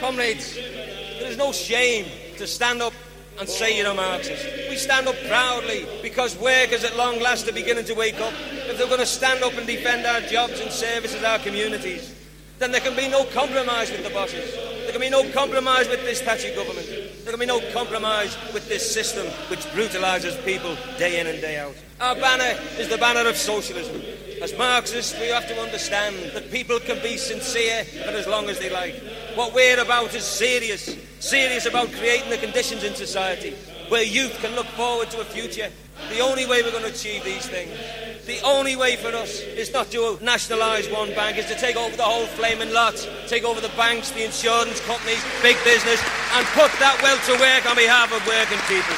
Comrades, there is no shame to stand up and say you're a Marxist. We stand up proudly because workers at long last are beginning to wake up. If they're going to stand up and defend our jobs and services, our communities, then there can be no compromise with the bosses. There can be no compromise with this patchy government. There can be no compromise with this system which brutalises people day in and day out. Our banner is the banner of socialism. As Marxists, we have to understand that people can be sincere for as long as they like. What we're about is serious, serious about creating the conditions in society where youth can look forward to a future. The only way we're going to achieve these things the only way for us is not to nationalise one bank, is to take over the whole flaming lot, take over the banks, the insurance companies, big business, and put that wealth to work on behalf of working people.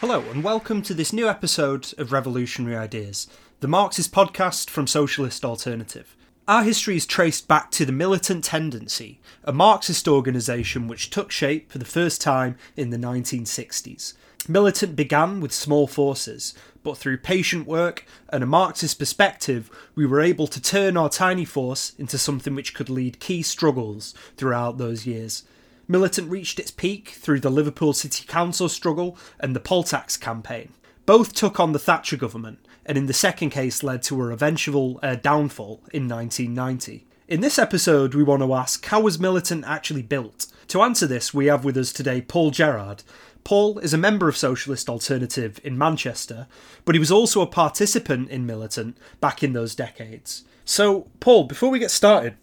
Hello, and welcome to this new episode of Revolutionary Ideas, the Marxist podcast from Socialist Alternative. Our history is traced back to the Militant Tendency, a Marxist organisation which took shape for the first time in the 1960s. Militant began with small forces, but through patient work and a Marxist perspective, we were able to turn our tiny force into something which could lead key struggles throughout those years. Militant reached its peak through the Liverpool City Council struggle and the poll tax campaign. Both took on the Thatcher government, and in the second case led to her eventual uh, downfall in 1990. In this episode, we want to ask how was Militant actually built? To answer this, we have with us today Paul Gerard, Paul is a member of Socialist Alternative in Manchester, but he was also a participant in Militant back in those decades. So, Paul, before we get started,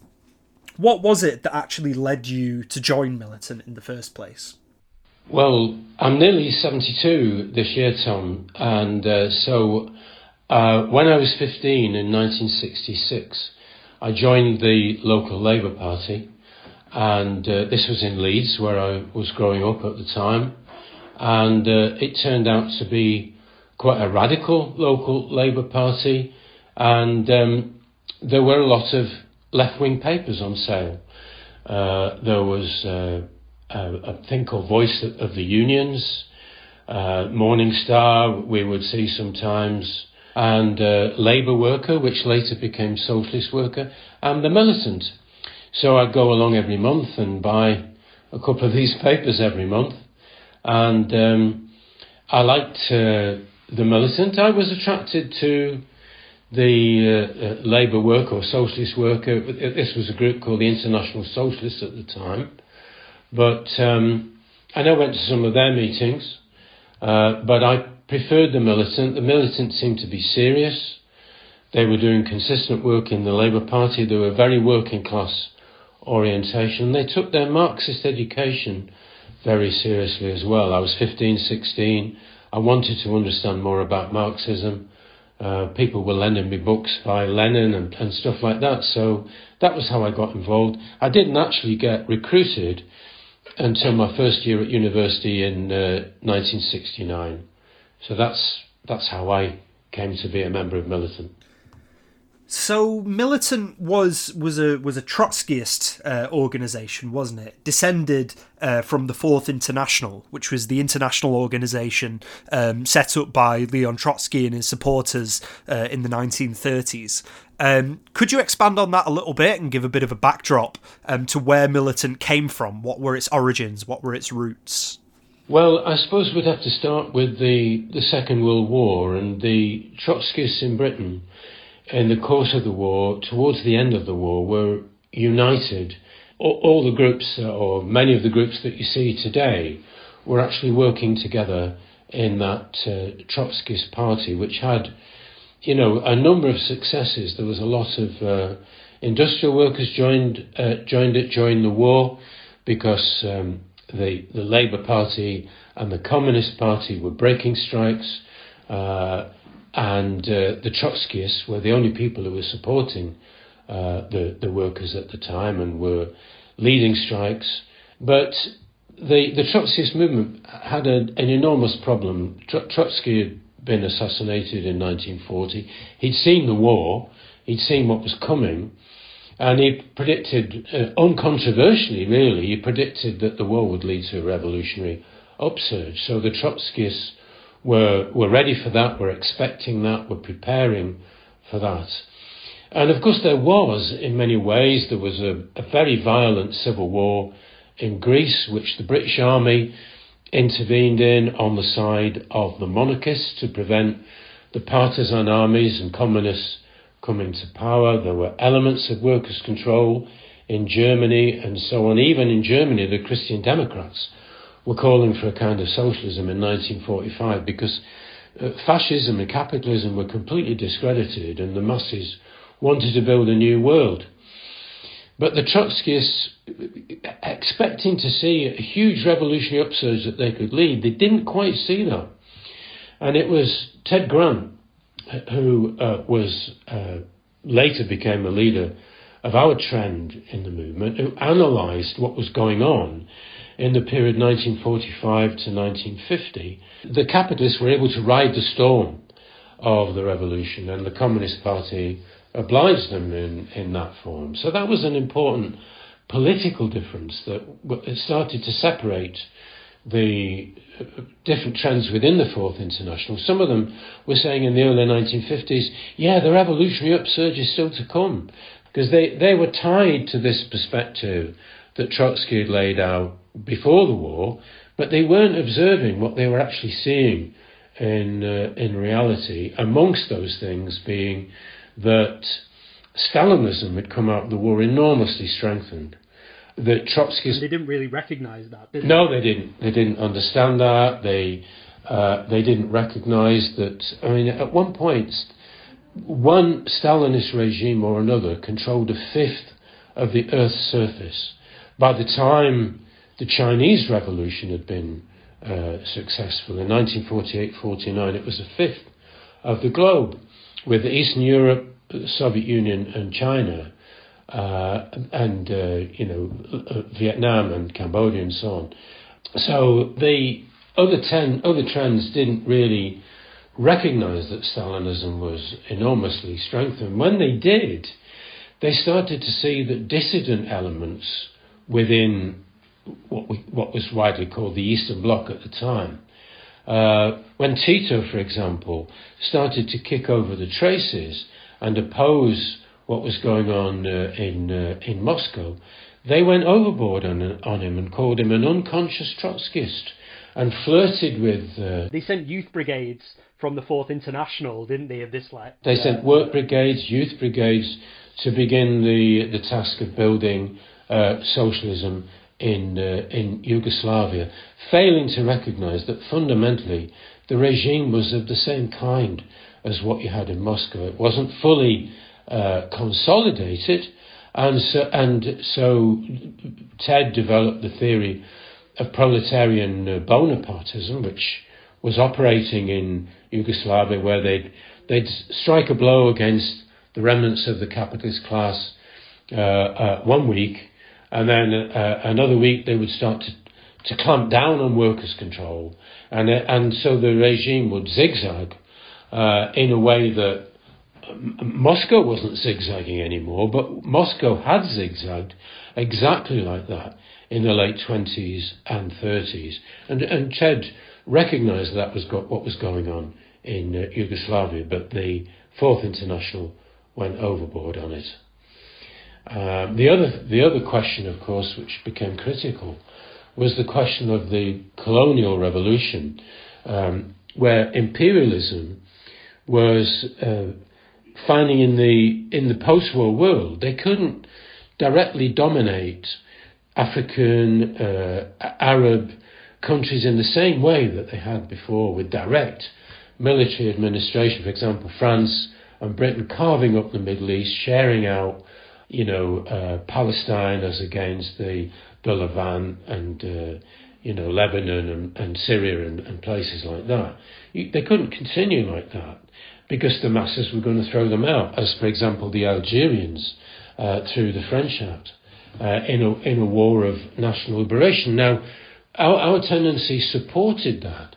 what was it that actually led you to join Militant in the first place? Well, I'm nearly 72 this year, Tom, and uh, so uh, when I was 15 in 1966, I joined the local Labour Party, and uh, this was in Leeds, where I was growing up at the time and uh, it turned out to be quite a radical local Labour Party, and um, there were a lot of left wing papers on sale. Uh, there was uh, a, a, thing called Voice of the Unions, uh, Morning Star, we would see sometimes, and uh, Labour Worker, which later became Socialist Worker, and The Militant. So I'd go along every month and buy a couple of these papers every month and um, I liked uh, the militant. I was attracted to the uh, uh, Labour worker or Socialist worker. This was a group called the International Socialists at the time, but um, I know went to some of their meetings, uh, but I preferred the militant. The militant seemed to be serious. They were doing consistent work in the Labour Party. They were very working class orientation. They took their Marxist education very seriously as well. I was 15, 16. I wanted to understand more about Marxism. Uh, people were lending me books by Lenin and, and stuff like that. So that was how I got involved. I didn't actually get recruited until my first year at university in uh, 1969. So that's that's how I came to be a member of Militant. So Militant was was a was a Trotskyist uh, organization, wasn't it? Descended uh, from the Fourth International, which was the international organization um, set up by Leon Trotsky and his supporters uh, in the 1930s. Um, could you expand on that a little bit and give a bit of a backdrop um, to where Militant came from? What were its origins? What were its roots? Well, I suppose we'd have to start with the, the Second World War and the Trotskyists in Britain in the course of the war, towards the end of the war, were united. All, all the groups, or many of the groups that you see today, were actually working together in that uh, Trotskyist party, which had, you know, a number of successes. There was a lot of uh, industrial workers joined uh, joined it during the war because um, the the Labour Party and the Communist Party were breaking strikes. Uh, and uh, the Trotskyists were the only people who were supporting uh, the the workers at the time and were leading strikes. But the the Trotskyist movement had a, an enormous problem. Tr- Trotsky had been assassinated in 1940. He'd seen the war. He'd seen what was coming. And he predicted, uh, uncontroversially, really, he predicted that the war would lead to a revolutionary upsurge. So the Trotskyists were, were ready for that, were expecting that, were preparing for that. And of course, there was, in many ways, there was a, a very violent civil war in Greece, which the British Army intervened in on the side of the monarchists to prevent the partisan armies and communists coming to power. There were elements of workers' control in Germany and so on. Even in Germany, the Christian Democrats were calling for a kind of socialism in 1945 because uh, fascism and capitalism were completely discredited and the masses wanted to build a new world. But the Trotskyists, expecting to see a huge revolutionary upsurge that they could lead, they didn't quite see that. And it was Ted Grant, who uh, was uh, later became a leader of our trend in the movement, who analysed what was going on in the period 1945 to 1950. The capitalists were able to ride the storm of the revolution, and the Communist Party obliged them in, in that form. So that was an important political difference that started to separate the uh, different trends within the Fourth International. Some of them were saying in the early 1950s, yeah, the revolutionary upsurge is still to come, because they, they were tied to this perspective that Trotsky had laid out before the war, but they weren't observing what they were actually seeing in, uh, in reality, amongst those things being that Stalinism had come out of the war enormously strengthened. That Trotsky. they didn't really recognise that, did? No, they didn't. They didn't understand that. They uh, they didn't recognise that. I mean, at one point, one Stalinist regime or another controlled a fifth of the Earth's surface. By the time the Chinese Revolution had been uh, successful in 1948-49, it was a fifth of the globe with Eastern Europe, the Soviet Union, and China, uh, and uh, you know Vietnam and Cambodia and so on. So the other ten other trends didn't really recognise that Stalinism was enormously strengthened. When they did, they started to see that dissident elements within what, we, what was widely called the Eastern Bloc at the time uh, when Tito, for example, started to kick over the traces and oppose what was going on uh, in uh, in Moscow, they went overboard on, on him and called him an unconscious Trotskyist and flirted with. Uh, they sent youth brigades from the Fourth International, didn't they? Of this like they sent work brigades, youth brigades to begin the the task of building uh, socialism in, uh, in Yugoslavia, failing to recognize that fundamentally the regime was of the same kind as what you had in Moscow. It wasn't fully uh, consolidated, and so, and so Ted developed the theory of proletarian uh, Bonapartism, which was operating in Yugoslavia, where they'd, they'd strike a blow against the remnants of the capitalist class uh, uh, one week and then uh, another week they would start to to clamp down on workers' control, and uh, and so the regime would zigzag in a way that Moscow wasn't zigzagging anymore, but Moscow had zigzagged exactly like that in the late twenties and thirties, and and Ted recognised that was what was going on in uh, Yugoslavia, but the Fourth International went overboard on it. Um, the other the other question, of course, which became critical, was the question of the colonial revolution, um, where imperialism was uh, finding in the in the post-war world they couldn't directly dominate African, uh, Arab countries in the same way that they had before with direct military administration. For example, France and Britain carving up the Middle East, sharing out you know, uh, Palestine as against the, the Levant and, uh, you know, Lebanon and, and Syria and, and places like that. They couldn't continue like that because the masses were going to throw them out, as, for example, the Algerians uh, threw the French out uh, in, a, in a war of national liberation. Now, our, our tendency supported that,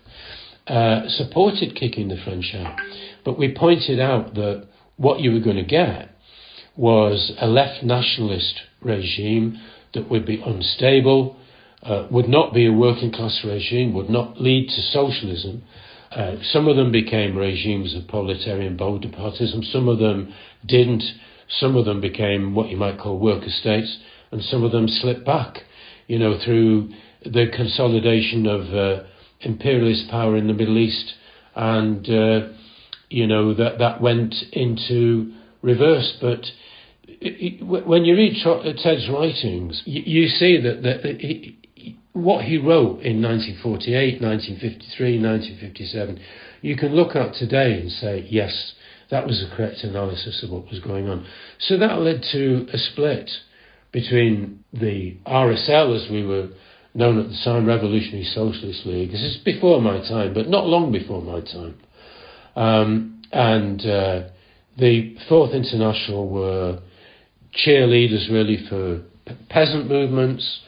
uh, supported kicking the French out, but we pointed out that what you were going to get was a left nationalist regime that would be unstable, uh, would not be a working class regime, would not lead to socialism. Uh, some of them became regimes of proletarian Bonapartism, some of them didn't. Some of them became what you might call worker states, and some of them slipped back, you know, through the consolidation of uh, imperialist power in the Middle East, and uh, you know that that went into reverse. But it, it, when you read Ted's writings, you, you see that, that it, what he wrote in 1948, 1953, 1957, you can look at today and say, yes, that was the correct analysis of what was going on. So that led to a split between the RSL, as we were known at the time, Revolutionary Socialist League. This is before my time, but not long before my time. Um, and uh, the Fourth International were cheerleaders really for peasant movements,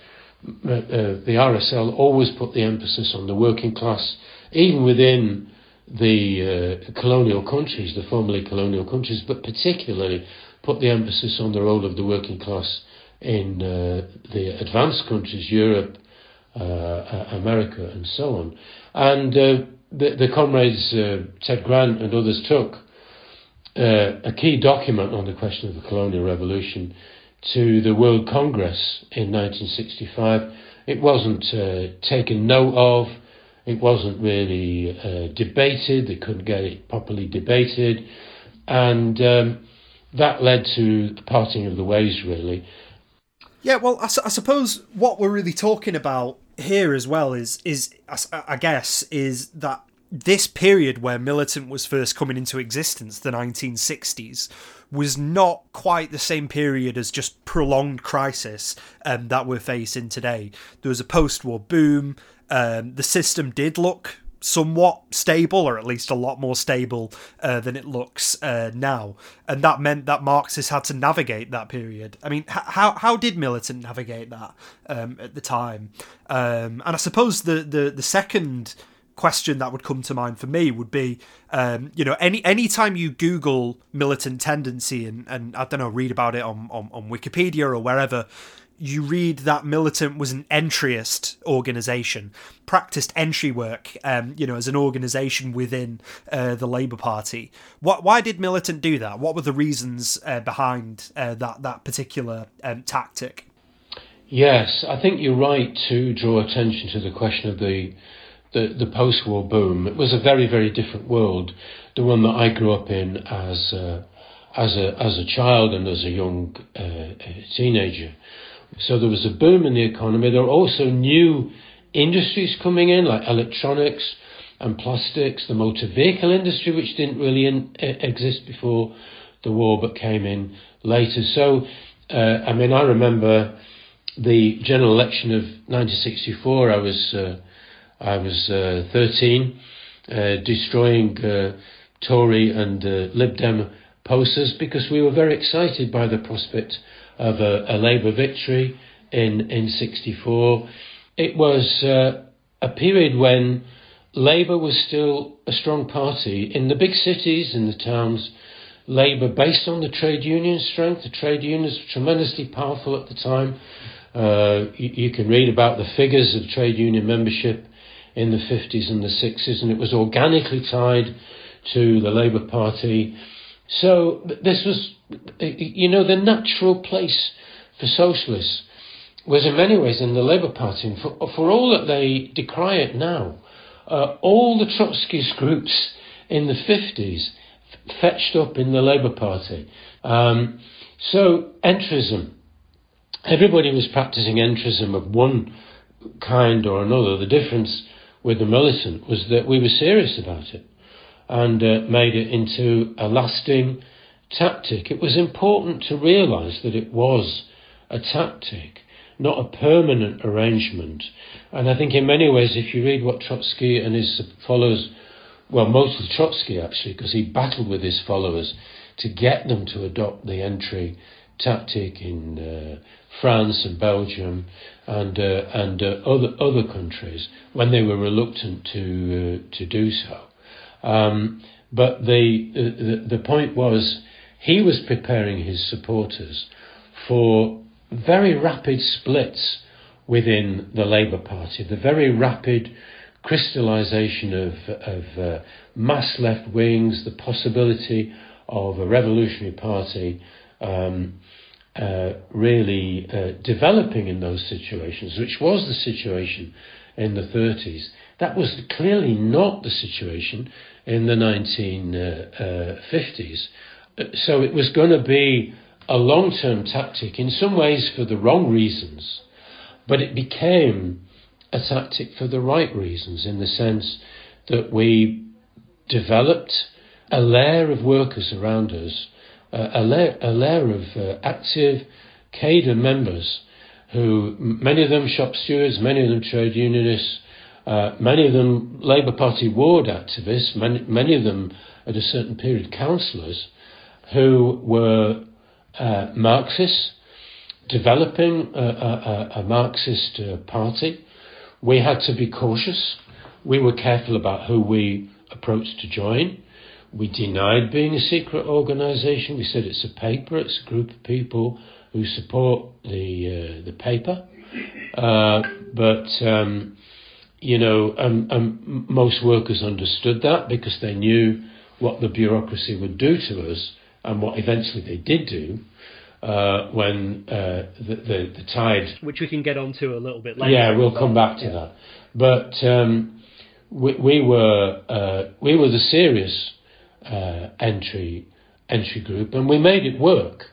the RSL always put the emphasis on the working class, even within the uh, colonial countries, the formerly colonial countries, but particularly put the emphasis on the role of the working class in uh, the advanced countries, Europe, uh, uh America, and so on. And uh, the, the, comrades Ted Grant and others took a key document on the question of the colonial revolution to the World Congress in 1965. It wasn't uh, taken note of, it wasn't really uh, debated, they couldn't get it properly debated, and um, that led to the parting of the ways, really. Yeah, well, I, I, suppose what we're really talking about here as well is, is I guess, is that this period where militant was first coming into existence, the 1960s, was not quite the same period as just prolonged crisis um, that we're facing today. There was a post war boom. Um, the system did look somewhat stable, or at least a lot more stable uh, than it looks uh, now, and that meant that Marxists had to navigate that period. I mean, h- how how did militant navigate that um, at the time? Um, and I suppose the the the second question that would come to mind for me would be, um, you know, any any time you Google militant tendency and, and I don't know, read about it on, on, on Wikipedia or wherever, you read that militant was an entryist organization, practiced entry work, um, you know, as an organization within uh, the Labour Party. What, why did militant do that? What were the reasons uh, behind uh, that that particular um, tactic? Yes, I think you're right to draw attention to the question of the the, the post-war boom. It was a very, very different world, the one that I grew up in as a, as a, as a child and as a young uh, teenager. So there was a boom in the economy. There were also new industries coming in, like electronics and plastics, the motor vehicle industry, which didn't really in, exist before the war but came in later. So, uh, I mean, I remember the general election of 1964. I was uh, I was uh, 13, uh, destroying uh, Tory and Lib Dem posters because we were very excited by the prospect of a, a Labour victory in, in 64. It was a period when Labour was still a strong party in the big cities, in the towns. Labour, based on the trade union strength, the trade unions were tremendously powerful at the time. Uh, you, you, can read about the figures of trade union membership in the 50s and the 60s, and it was organically tied to the Labour Party. So this was, you know, the natural place for socialists was in many ways in the Labour Party. And for, for all that they decry it now, uh, all the Trotskyist groups in the 50s fetched up in the Labour Party. Um, so, entrism. Everybody was practicing entrism of one kind or another. The difference with the militant was that we were serious about it and uh, made it into a lasting tactic. It was important to realise that it was a tactic, not a permanent arrangement. And I think in many ways, if you read what Trotsky and his followers, well, mostly Trotsky actually, because he battled with his followers to get them to adopt the entry tactic in uh, France and Belgium and uh, and uh, other other countries when they were reluctant to uh, to do so. Um, but the, the the point was he was preparing his supporters for very rapid splits within the Labour Party, the very rapid crystallization of of uh, mass left wings, the possibility of a revolutionary party um, uh, really uh, developing in those situations, which was the situation in the 30s. That was clearly not the situation in the 1950s. Uh, so it was going to be a long term tactic, in some ways for the wrong reasons, but it became a tactic for the right reasons in the sense that we developed a layer of workers around us uh, a, layer, a layer of uh, active cadre members who, many of them shop stewards, many of them trade unionists, uh, many of them Labour Party ward activists, many, many of them at a certain period councillors, who were uh, Marxists, developing a, a, a Marxist uh, party. We had to be cautious. We were careful about who we approached to join. We denied being a secret organisation. We said it's a paper, it's a group of people who support the uh, the paper. Uh, but um, you know, um, um, most workers understood that because they knew what the bureaucracy would do to us and what eventually they did do. Uh, when uh, the, the, the tide, which we can get onto a little bit later. Yeah, we'll come back to yeah. that. But um, we, we, were uh, we were the serious uh, entry entry group, and we made it work.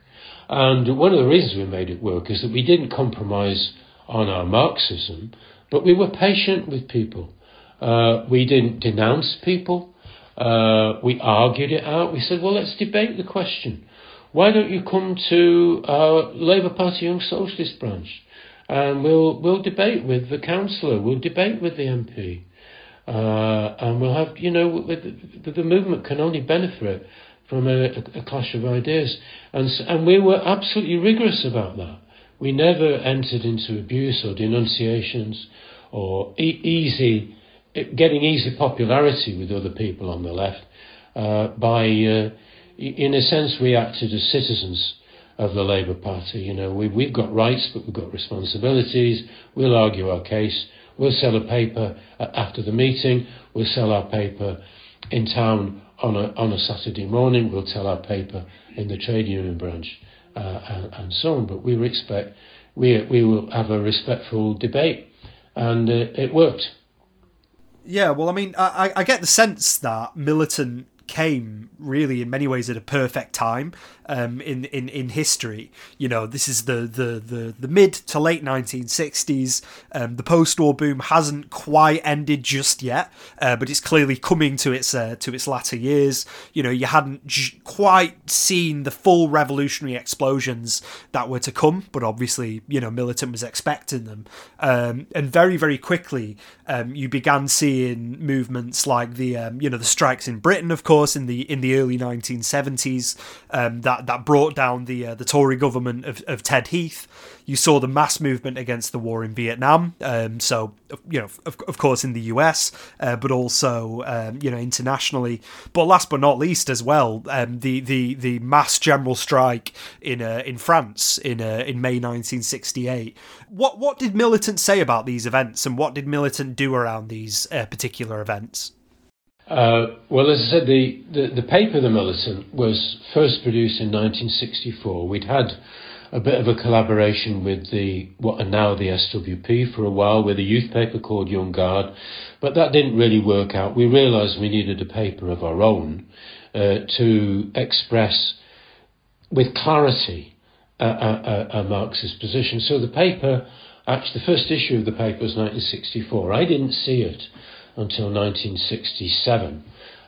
And one of the reasons we made it work is that we didn't compromise on our Marxism, but we were patient with people. Uh, we didn't denounce people. Uh, we argued it out. We said, well, let's debate the question. Why don't you come to our Labour Party Young Socialist branch? And we'll, we'll debate with the councillor, we'll debate with the MP. Uh, and we'll have, you know, the, the movement can only benefit from a, a, clash of ideas. And, and we were absolutely rigorous about that. We never entered into abuse or denunciations or e- easy, getting easy popularity with other people on the left. Uh, by, uh, in a sense, we acted as citizens of the Labour Party. You know, we, we've got rights, but we've got responsibilities. We'll argue our case. We'll sell a paper after the meeting. We'll sell our paper in town on a, on a Saturday morning. We'll tell our paper in the trade union branch uh, and, and, so on. But we expect we we will have a respectful debate, and uh, it worked. Yeah, well, I mean, I, I get the sense that militant came really in many ways at a perfect time um, in, in in history. You know, this is the the the, the mid to late 1960s. Um, the post-war boom hasn't quite ended just yet, uh, but it's clearly coming to its uh, to its latter years. You know, you hadn't j- quite seen the full revolutionary explosions that were to come, but obviously, you know, militant was expecting them. Um, and very very quickly, um, you began seeing movements like the um, you know the strikes in Britain, of course, in the in the early 1970s. Um, that that brought down the uh, the Tory government of, of Ted Heath. You saw the mass movement against the war in Vietnam. Um, so you know, of, of course, in the US, uh, but also um, you know internationally. But last but not least, as well, um, the the the mass general strike in uh, in France in uh, in May 1968. What what did militant say about these events, and what did militant do around these uh, particular events? Uh, well, as I said, the, the, the, paper The Militant was first produced in 1964. We'd had a bit of a collaboration with the what are now the SWP for a while with a youth paper called Young Guard, but that didn't really work out. We realised we needed a paper of our own uh, to express with clarity a, a, a Marxist position. So the paper, actually, the first issue of the paper was 1964. I didn't see it until 1967,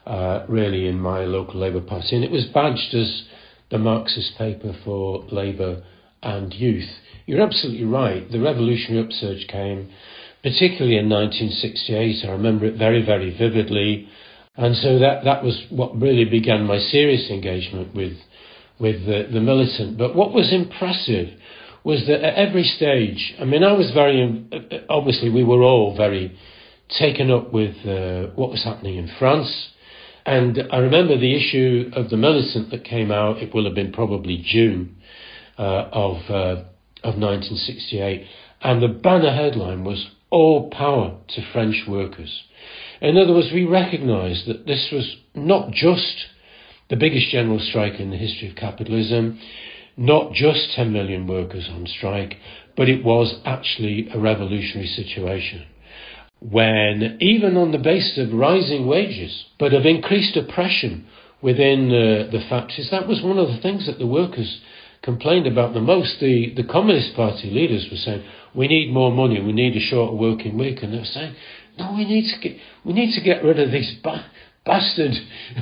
uh, really, in my local Labour Party. And it was badged as the Marxist paper for Labour and youth. You're absolutely right. The revolutionary upsurge came, particularly in 1968. I remember it very, very vividly. And so that, that was what really began my serious engagement with, with the, the militant. But what was impressive was that at every stage, I mean, I was very, obviously, we were all very taken up with uh, what was happening in France. And I remember the issue of the militant that came out, it will have been probably June uh, of, uh, of 1968. And the banner headline was All Power to French Workers. In other words, we recognised that this was not just the biggest general strike in the history of capitalism. not just 10 million workers on strike, but it was actually a revolutionary situation. When, even on the basis of rising wages, but of increased oppression within uh, the factories, that was one of the things that the workers complained about the most. The, the Communist Party leaders were saying, we need more money, we need a shorter working week, and they were saying, no, we need to get, we need to get rid of these ba- bastard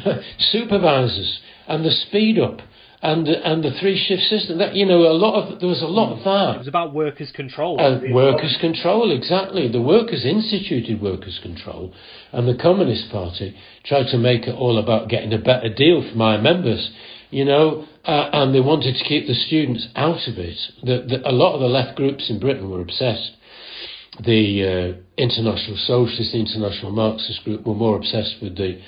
supervisors and the speed up and and the three shift system. That you know, a lot of there was a lot of that. It was about workers' control. Uh, workers' control, exactly. The workers instituted workers' control, and the Communist Party tried to make it all about getting a better deal for my members. You know, uh, and they wanted to keep the students out of it. The, the, a lot of the left groups in Britain were obsessed. The uh, International Socialist, the International Marxist group were more obsessed with the,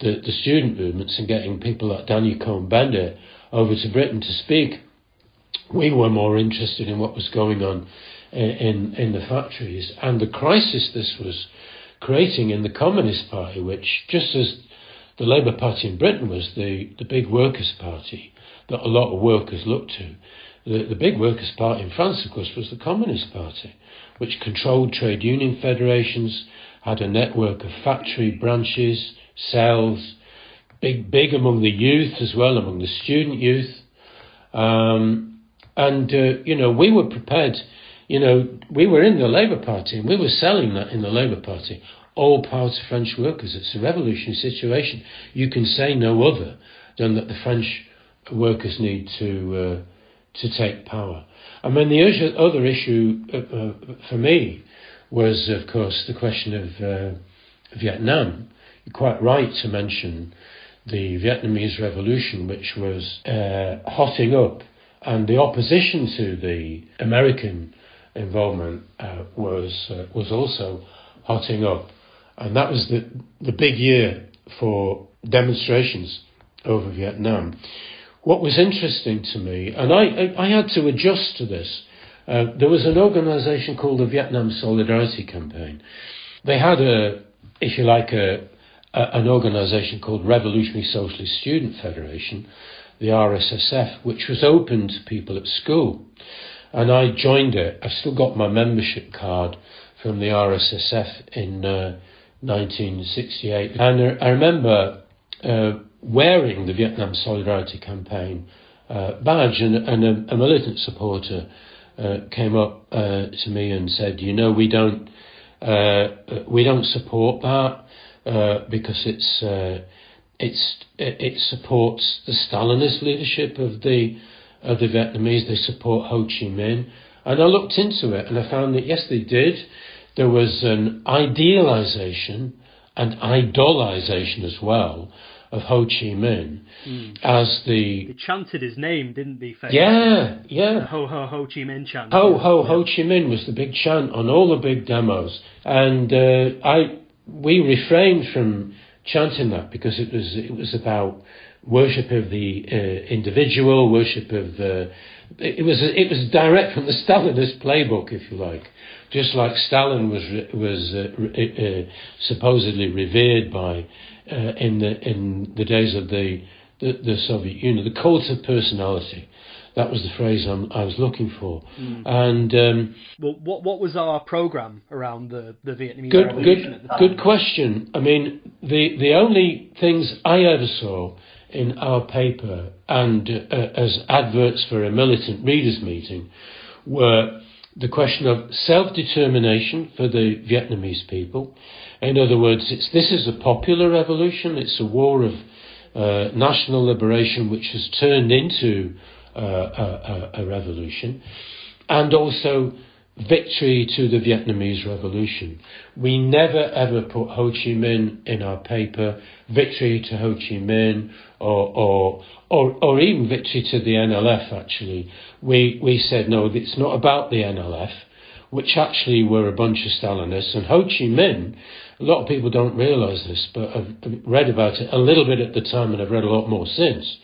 the, the student movements and getting people like Daniel Cohn-Bendit over to Britain to speak. We were more interested in what was going on uh, in, in the factories and the crisis this was creating in the Communist Party, which, just as the Labour Party in Britain was the, the big workers' party that a lot of workers looked to, the, the big workers' party in France, of course, was the Communist Party, which controlled trade union federations, had a network of factory branches, cells, big, big among the youth as well, among the student youth. Um, and, uh, you know, we were prepared, you know, we were in the Labour Party and we were selling that in the Labour Party. All parts of French workers. It's a revolutionary situation. You can say no other than that the French workers need to uh, to take power. And then the other issue uh, uh, for me was, of course, the question of uh, Vietnam. You're quite right to mention the Vietnamese Revolution, which was uh, hotting up, and the opposition to the American involvement uh, was uh, was also hotting up, and that was the the big year for demonstrations over Vietnam. What was interesting to me, and I I, I had to adjust to this. Uh, there was an organisation called the Vietnam Solidarity Campaign. They had a, if you like, a, an organisation called Revolutionary Socialist Student Federation, the RSSF, which was open to people at school. And I joined it. I've still got my membership card from the RSSF in uh, 1968. And I remember uh, wearing the Vietnam Solidarity Campaign uh, badge, and, and a, a, militant supporter uh, came up uh, to me and said, "You know, we don't we don't support that." Uh, because it's uh, it's it supports the Stalinist leadership of the of the Vietnamese. They support Ho Chi Minh, and I looked into it and I found that yes, they did. There was an idealization and idolization as well of Ho Chi Minh mm. as the. They chanted his name, didn't they? Yeah, yeah. The ho Ho Ho Chi Minh chant. Ho Ho yeah. Ho Chi Minh was the big chant on all the big demos, and uh, I we refrained from chanting that because it was it was about worship of the uh, individual, worship of. It was it was direct from the Stalinist playbook, if you like. Just like Stalin was was uh, uh, supposedly revered by uh, in the in the days of the, the the Soviet Union, the cult of personality. That was the phrase I'm, i was looking for. Mm. And um, well, what what was our program around the the Vietnamese good, Revolution? Good, good question. I mean, the the only things I ever saw in our paper and uh, as adverts for a militant readers meeting were the question of self-determination for the Vietnamese people. In other words, it's, this is a popular revolution. It's a war of uh, national liberation which has turned into uh, a, a, revolution, and also victory to the Vietnamese Revolution. We never ever put Ho Chi Minh in our paper, victory to Ho Chi Minh, or, or, or, or even victory to the NLF, actually. We, we said, no, it's not about the NLF, which actually were a bunch of Stalinists. And Ho Chi Minh, a lot of people don't realise this, but I've read about it a little bit at the time and I've read a lot more since.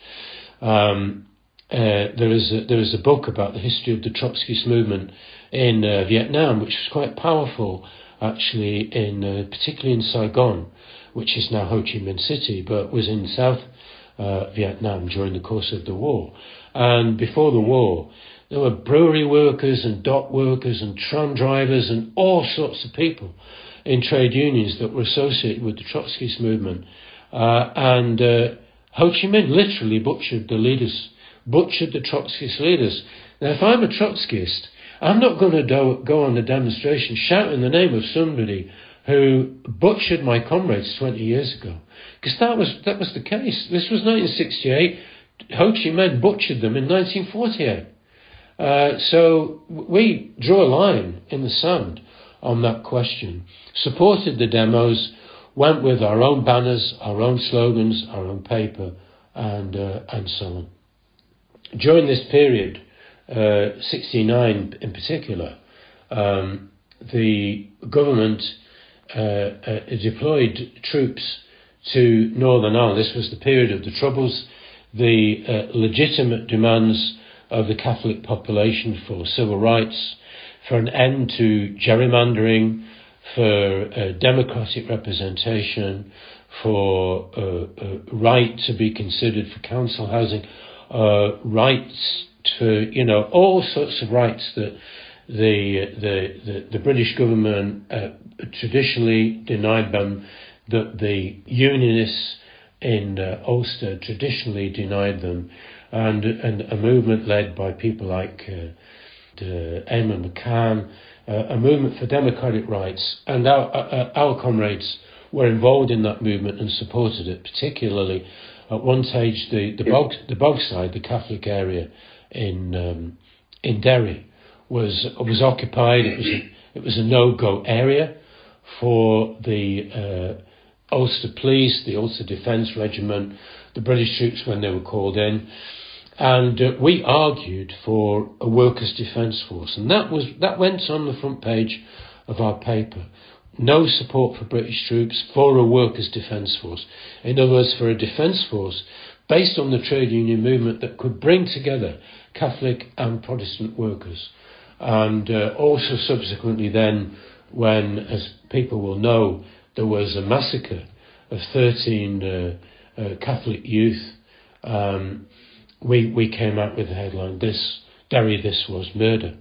Um, uh, there is a, there is a book about the history of the Trotskyist movement in uh, Vietnam, which was quite powerful, actually, in uh, particularly in Saigon, which is now Ho Chi Minh City, but was in South uh, Vietnam during the course of the war. And before the war, there were brewery workers and dock workers and tram drivers and all sorts of people in trade unions that were associated with the Trotskyist movement. Uh, and Ho Chi Minh literally butchered the leaders, butchered the Trotskyist leaders. Now, if I'm a Trotskyist, I'm not going to do, go on the demonstration shouting the name of somebody who butchered my comrades 20 years ago. Because that was, that was the case. This was 1968. Ho Chi Minh butchered them in 1948. Uh, so we draw a line in the sand on that question, supported the demos, went with our own banners, our own slogans, our own paper, and, uh, and so on. During this period, uh, 69 in particular, um, the government uh, uh, deployed troops to Northern Ireland. This was the period of the Troubles, the uh, legitimate demands of the Catholic population for civil rights, for an end to gerrymandering, for uh, democratic representation, for uh, uh, right to be considered for council housing, uh, rights to, you know, all sorts of rights that the, the, the, the British government uh, traditionally denied them, that the unionists in uh, Ulster traditionally denied them, and, and a movement led by people like uh, Eamonn McCann, uh, a movement for democratic rights, and our, uh, uh, our comrades were involved in that movement and supported it, particularly at one stage the, the, bog, the Bogside, the Catholic area in, um, in Derry, was, was occupied. It was a, it was a no-go area for the uh, Ulster Police, the Ulster Defence Regiment, the British troops when they were called in. And uh, we argued for a workers' defence force, and that was that went on the front page of our paper. No support for British troops for a workers' defence force. In other words, for a defence force based on the trade union movement that could bring together Catholic and Protestant workers. And uh, also subsequently, then, when, as people will know, there was a massacre of 13 uh, uh, Catholic youth, um, we, we came out with the headline, This, Derry, this was murder.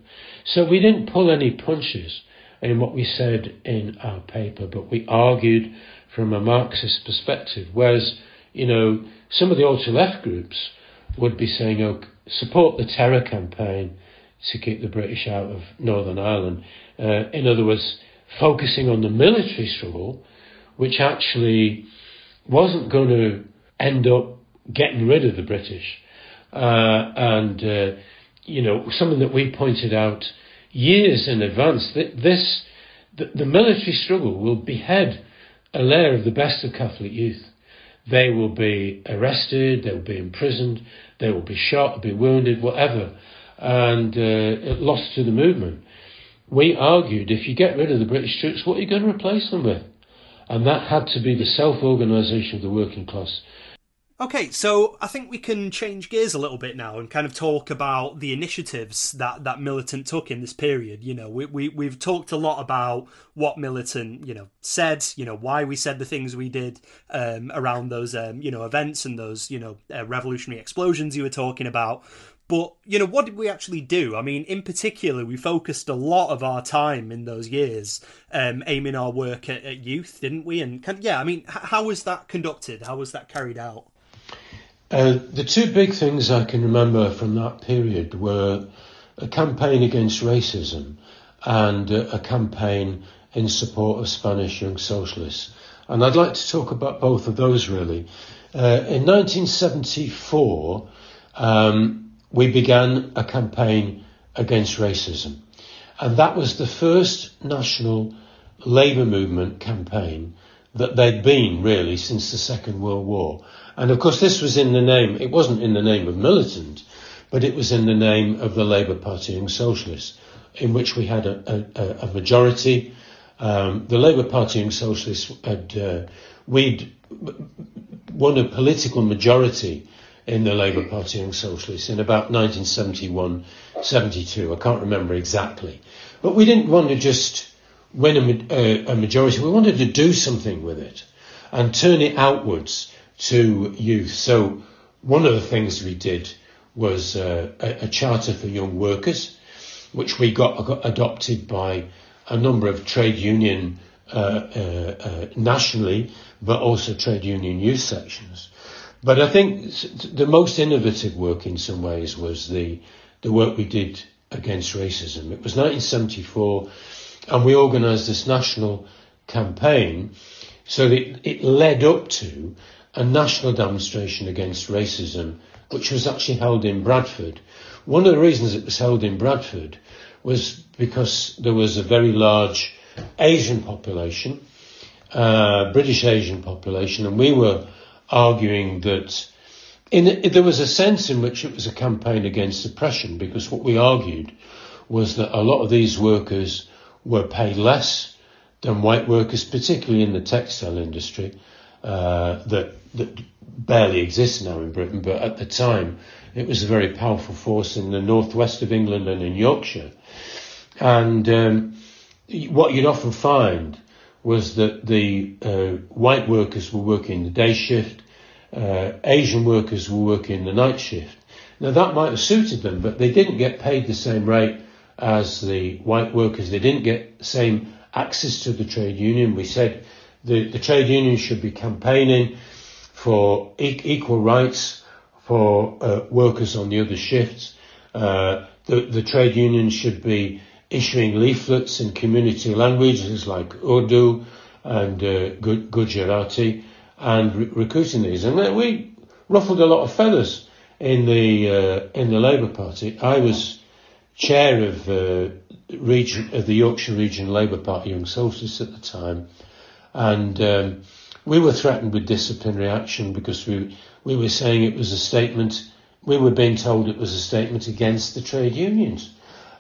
So we didn't pull any punches in what we said in our paper, but we argued from a Marxist perspective, whereas, you know, some of the ultra left groups would be saying, oh, support the terror campaign to keep the British out of Northern Ireland. Uh, in other words, focusing on the military struggle, which actually wasn't going to end up getting rid of the British. Uh, and, uh, you know, something that we pointed out years in advance, this, the, the military struggle will behead a layer of the best of Catholic youth. They will be arrested, they will be imprisoned, they will be shot, be wounded, whatever, and uh, lost to the movement. We argued if you get rid of the British troops, what are you going to replace them with? And that had to be the self organisation of the working class. Okay, so I think we can change gears a little bit now and kind of talk about the initiatives that, that Militant took in this period. You know, we, we, we've talked a lot about what Militant, you know, said, you know, why we said the things we did um, around those, um, you know, events and those, you know, uh, revolutionary explosions you were talking about. But, you know, what did we actually do? I mean, in particular, we focused a lot of our time in those years um, aiming our work at, at youth, didn't we? And, can, yeah, I mean, how was that conducted? How was that carried out? Uh, the two big things I can remember from that period were a campaign against racism and uh, a campaign in support of Spanish young socialists. And I'd like to talk about both of those really. Uh, in 1974, um, we began a campaign against racism. And that was the first national labour movement campaign that there'd been really since the Second World War. And of course, this was in the name, it wasn't in the name of militant, but it was in the name of the Labour Party Young Socialists, in which we had a, a, a majority. Um, the Labour Party Young Socialists had, uh, we'd won a political majority in the Labour Party Young Socialists in about 1971, 72. I can't remember exactly. But we didn't want to just win a, a, a majority. We wanted to do something with it and turn it outwards to youth. So one of the things we did was uh, a, a, charter for young workers, which we got, got adopted by a number of trade union uh, uh, uh nationally, but also trade union youth sections. But I think the most innovative work in some ways was the the work we did against racism. It was 1974, and we organised this national campaign so that it led up to a national demonstration against racism, which was actually held in Bradford. One of the reasons it was held in Bradford was because there was a very large Asian population, uh, British Asian population, and we were arguing that in, there was a sense in which it was a campaign against oppression because what we argued was that a lot of these workers were paid less than white workers, particularly in the textile industry, uh, that, that barely exists now in Britain, but at the time it was a very powerful force in the northwest of England and in Yorkshire. And um, what you'd often find was that the uh, white workers were working the day shift, uh, Asian workers were working the night shift. Now that might have suited them, but they didn't get paid the same rate as the white workers. They didn't get the same access to the trade union. We said the, the trade union should be campaigning for e- equal rights for uh, workers on the other shifts. Uh, the, the trade union should be issuing leaflets in community languages like Urdu and uh, Gujarati and re- recruiting these. And we ruffled a lot of feathers in the uh, in the Labour Party. I was chair of uh, region of the Yorkshire Region Labour Party Young Socialists at the time, and um, we were threatened with disciplinary action because we we were saying it was a statement. We were being told it was a statement against the trade unions.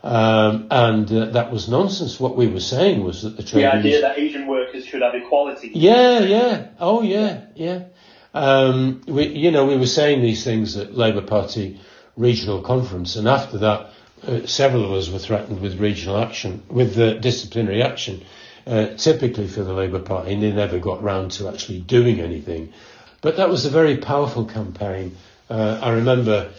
Um, and uh, that was nonsense. What we were saying was that the trade the idea unions, that Asian workers should have equality. Yeah, yeah, oh yeah, yeah. Um, we, you know, we were saying these things at Labour Party regional conference, and after that, uh, several of us were threatened with regional action, with uh, disciplinary action, uh, typically for the Labour Party, and they never got round to actually doing anything. But that was a very powerful campaign. Uh, I remember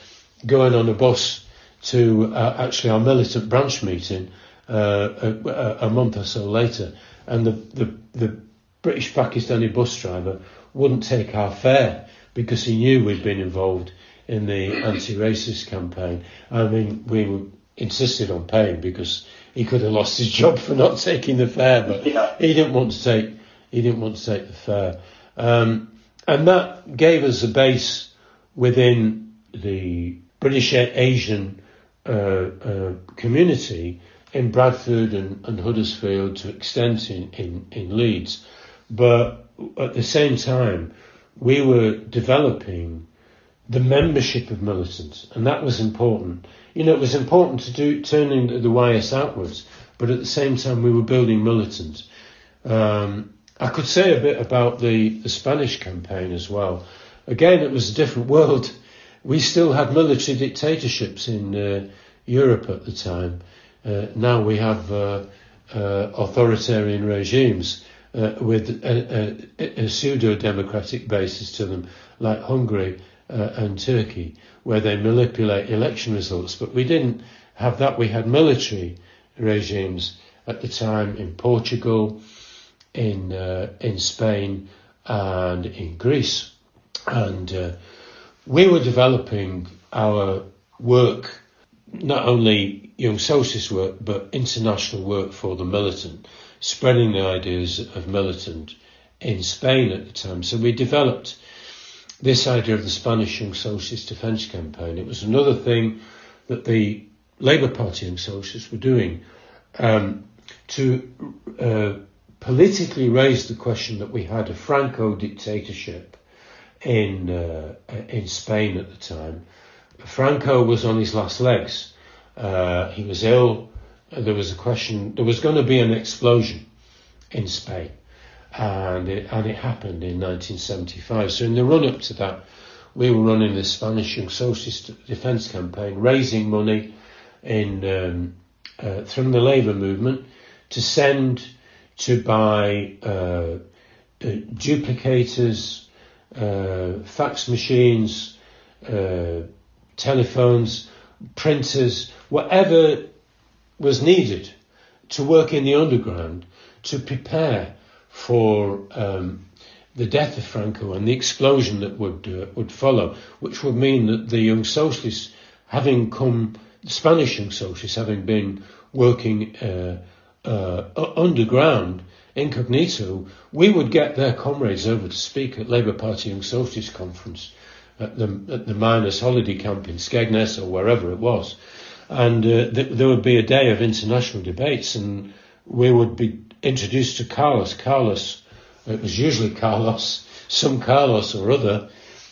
going on a bus to uh, actually our militant branch meeting uh, a, a, month or so later, and the, the, the British Pakistani bus driver wouldn't take our fare because he knew we'd been involved in the anti-racist campaign. I mean, we insisted on paying because he could have lost his job for not taking the fare, but yeah. he didn't want to take he didn't want to take the fare, um, and that gave us a base within the British Asian uh, uh, community in Bradford and, and, Huddersfield to extent in, in, in Leeds. But at the same time, we were developing the membership of militants, and that was important. You know, it was important to do turning the, the outwards, but at the same time, we were building militants. Um, I could say a bit about the, the Spanish campaign as well. Again, it was a different world we still had military dictatorships in uh, Europe at the time. Uh, now we have uh, uh authoritarian regimes uh, with a, a, a pseudo-democratic basis to them, like Hungary uh, and Turkey, where they manipulate election results. But we didn't have that. We had military regimes at the time in Portugal, in in Spain, and in Greece, and we were developing our work, not only young socialist work, but international work for the militant, spreading the ideas of militant in Spain at the time. So we developed this idea of the Spanish Young Socialist Defence Campaign. It was another thing that the Labour Party Young Socialists were doing um, to uh, politically raise the question that we had a Franco dictatorship in uh, in Spain at the time. Franco was on his last legs. Uh, he was ill. There was a question. There was going to be an explosion in Spain, and it, and it happened in 1975. So in the run up to that, we were running the Spanish Young Socialist Defence Campaign, raising money in um, uh, from the Labour movement to send to buy uh, uh, duplicators, uh, fax machines, uh, telephones, printers, whatever was needed to work in the underground to prepare for um, the death of Franco and the explosion that would uh, would follow, which would mean that the young socialists, having come, the Spanish young socialists, having been working uh, uh, underground, incognito, we would get their comrades over to speak at Labour Party Young Socialist Conference at the, at the miners' holiday camp in Skegness or wherever it was. And uh, th- there would be a day of international debates, and we would be introduced to Carlos. Carlos, it was usually Carlos, some Carlos or other,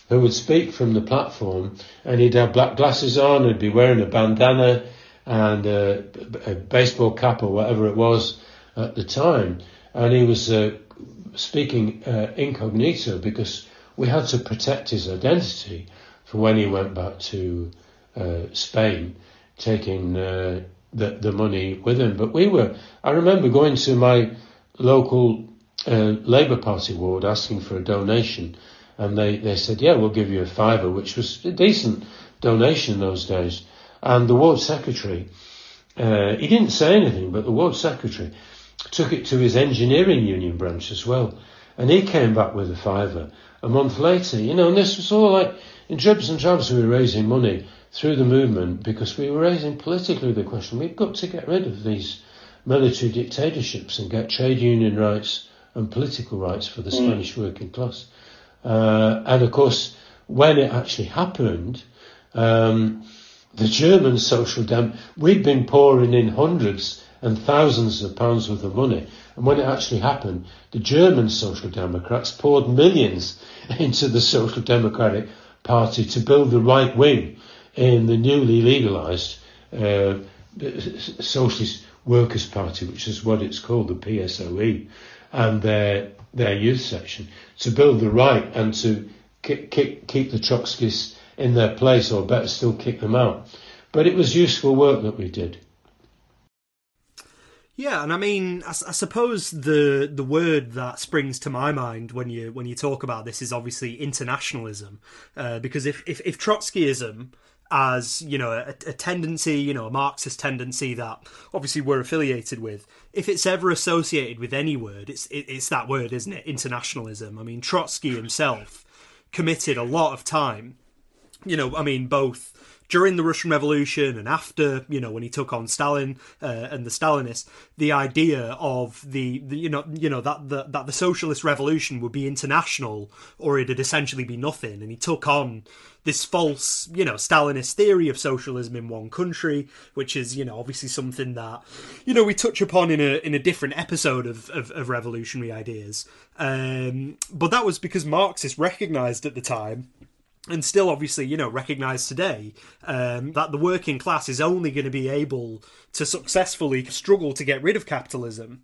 who would speak from the platform, and he'd have black glasses on, he'd be wearing a bandana and a, a baseball cap or whatever it was at the time, and he was uh, speaking uh, incognito because we had to protect his identity for when he went back to uh, Spain, taking uh, the the money with him. But we were, I remember going to my local uh, Labour Party ward asking for a donation, and they, they said, yeah, we'll give you a fiver, which was a decent donation in those days. And the ward secretary, uh, he didn't say anything, but the ward secretary took it to his engineering union branch as well. And he came back with a fiver a month later, you know, and this was all like in dribs and drabs we were raising money through the movement because we were raising politically the question we've got to get rid of these military dictatorships and get trade union rights and political rights for the mm. Spanish working class. Uh, and of course, when it actually happened, um, the German social dem we'd been pouring in hundreds and thousands of pounds worth of money. And when it actually happened, the German Social Democrats poured millions into the Social Democratic Party to build the right wing in the newly legalised uh, Socialist Workers' Party, which is what it's called, the PSOE, and their their youth section, to build the right and to keep, keep, keep the Trotskyists in their place, or better still, kick them out. But it was useful work that we did. Yeah, and I mean, I, I, suppose the the word that springs to my mind when you when you talk about this is obviously internationalism, uh, because if, if if Trotskyism as you know a, a, tendency, you know, a Marxist tendency that obviously we're affiliated with, if it's ever associated with any word, it's it, it's that word, isn't it? Internationalism. I mean, Trotsky himself committed a lot of time, you know, I mean, both during the Russian Revolution and after, you know, when he took on Stalin uh, and the Stalinists, the idea of the, the, you know, you know that the, that the socialist revolution would be international or it'd essentially be nothing, and he took on this false, you know, Stalinist theory of socialism in one country, which is, you know, obviously something that, you know, we touch upon in a in a different episode of of, of revolutionary ideas. Um, but that was because Marxists recognised at the time and still obviously you know recognized today um, that the working class is only going to be able to successfully struggle to get rid of capitalism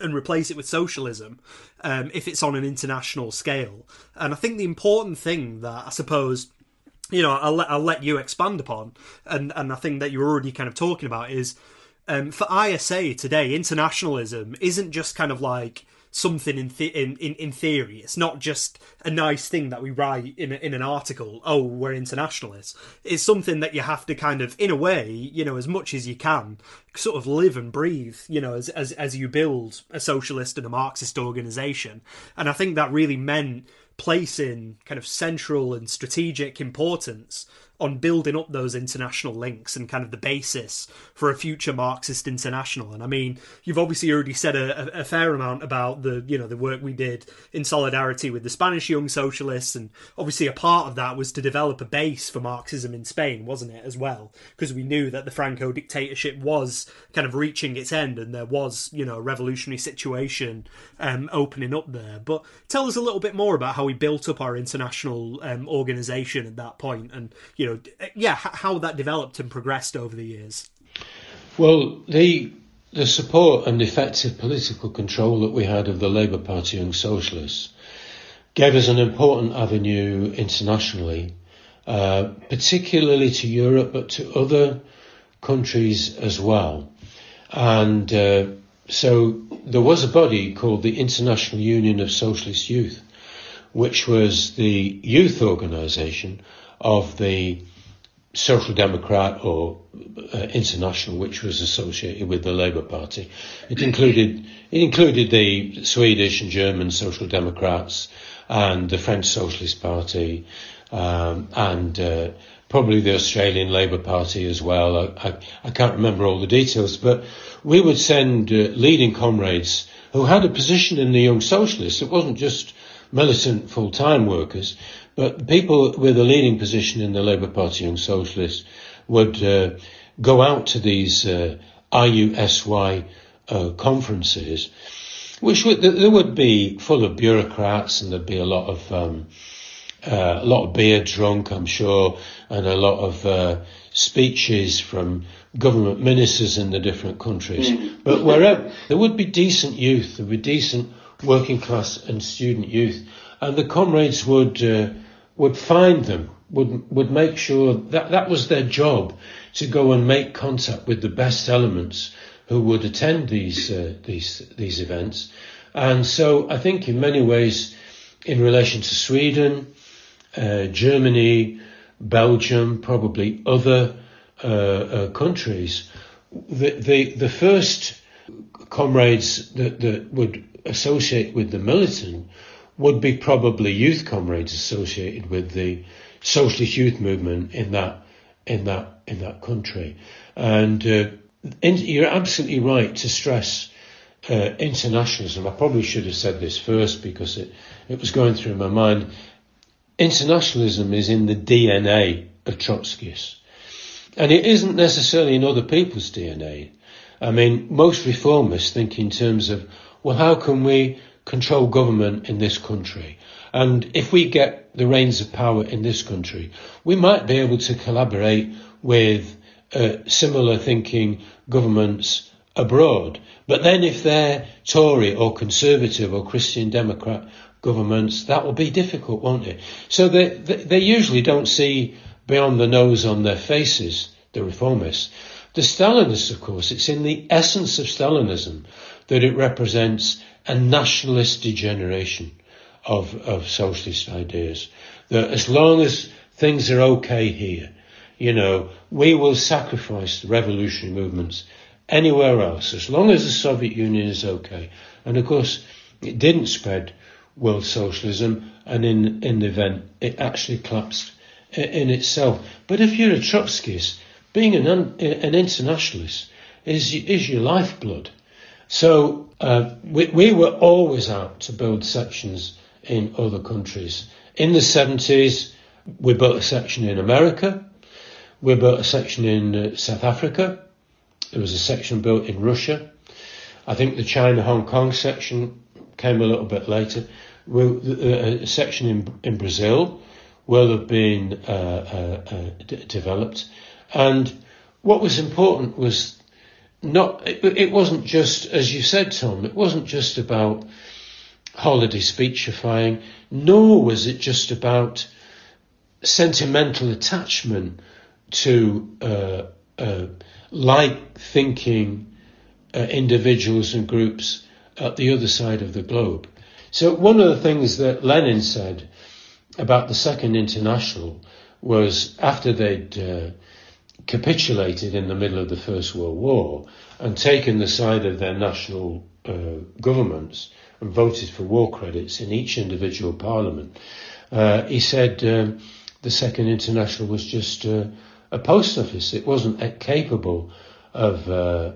and replace it with socialism um, if it's on an international scale. And i think the important thing that i suppose you know i'll let, I'll let you expand upon and, and i think that you're already kind of talking about is um, for isa today internationalism isn't just kind of like something in, th- in, in in theory. It's not just a nice thing that we write in a, in an article. Oh, we're internationalists. It's something that you have to kind of, in a way, you know, as much as you can, sort of live and breathe. You know, as as as you build a socialist and a Marxist organization. And I think that really meant placing kind of central and strategic importance on building up those international links and kind of the basis for a future Marxist international. And I mean, you've obviously already said a, a, fair amount about the you know the work we did in solidarity with the Spanish Young Socialists, and obviously a part of that was to develop a base for Marxism in Spain, wasn't it as well? Because we knew that the Franco dictatorship was kind of reaching its end, and there was you know a revolutionary situation um, opening up there. But tell us a little bit more about how we built up our international um, organization at that point, and you know know, yeah, how that developed and progressed over the years. Well, the the support and effective political control that we had of the Labour Party Young Socialists gave us an important avenue internationally, uh, particularly to Europe, but to other countries as well. And uh, so there was a body called the International Union of Socialist Youth, which was the youth organisation of the Social Democrat or uh, International, which was associated with the Labour Party. It included it included the Swedish and German Social Democrats and the French Socialist Party um, and uh, probably the Australian Labour Party as well. I, I, I, can't remember all the details, but we would send uh, leading comrades who had a position in the Young Socialists. It wasn't just militant full-time workers, but people with a leading position in the Labour Party and Socialists would uh, go out to these uh, IUSY uh, conferences, which would, they would be full of bureaucrats and there'd be a lot of um, uh, a lot of beer drunk, I'm sure, and a lot of uh, speeches from government ministers in the different countries. Mm. But wherever there would be decent youth, there would be decent working class and student youth, and the comrades would uh, would find them, would would make sure that that was their job to go and make contact with the best elements who would attend these uh, these these events, and so I think in many ways, in relation to Sweden, uh, Germany, Belgium, probably other uh, uh, countries, the, the the first comrades that, that would associate with the militant would be probably youth comrades associated with the socialist youth movement in that in that in that country. And uh, in, you're absolutely right to stress uh, internationalism. I probably should have said this first because it, it was going through my mind. Internationalism is in the DNA of Trotskyists. And it isn't necessarily in other people's DNA. I mean, most reformists think in terms of, well, how can we control government in this country? And if we get the reins of power in this country, we might be able to collaborate with uh, similar thinking governments abroad. But then if they're Tory or Conservative or Christian Democrat governments, that will be difficult, won't it? So they, they, they usually don't see beyond the nose on their faces, the reformists. The Stalinists, of course, it's in the essence of Stalinism that it represents a nationalist degeneration of, of socialist ideas. That as long as things are okay here, you know, we will sacrifice the revolutionary movements anywhere else, as long as the Soviet Union is okay. And of course, it didn't spread world socialism, and in, in the event, it actually collapsed in itself. But if you're a Trotskyist, being an, an internationalist is, is your lifeblood. So uh, we, we were always out to build sections in other countries. In the 70s, we built a section in America. We built a section in uh, South Africa. There was a section built in Russia. I think the China Hong Kong section came a little bit later. We, uh, a section in, in Brazil will have been d- developed. And what was important was not, it, it, wasn't just, as you said, Tom, it wasn't just about holiday speechifying, nor was it just about sentimental attachment to uh, uh, like thinking uh, individuals and groups at the other side of the globe. So, one of the things that Lenin said about the Second International was after they'd uh, capitulated in the middle of the First World War and taken the side of their national uh, governments and voted for war credits in each individual parliament, uh, he said um, the Second International was just uh, a post office. It wasn't capable of uh,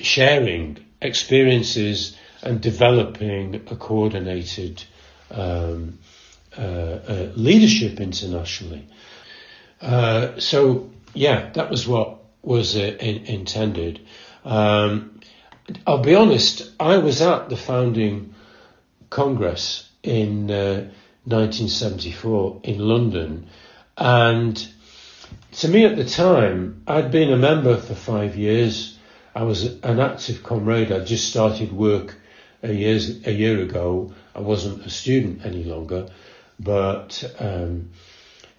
sharing experiences and developing a coordinated um, uh, uh, leadership internationally. So yeah, that was what was in, intended. Um, I'll be honest, I was at the founding Congress in 1974 in London, and to me at the time, I'd been a member for five years. I was an active comrade. I'd just started work a years a year ago. I wasn't a student any longer, but um,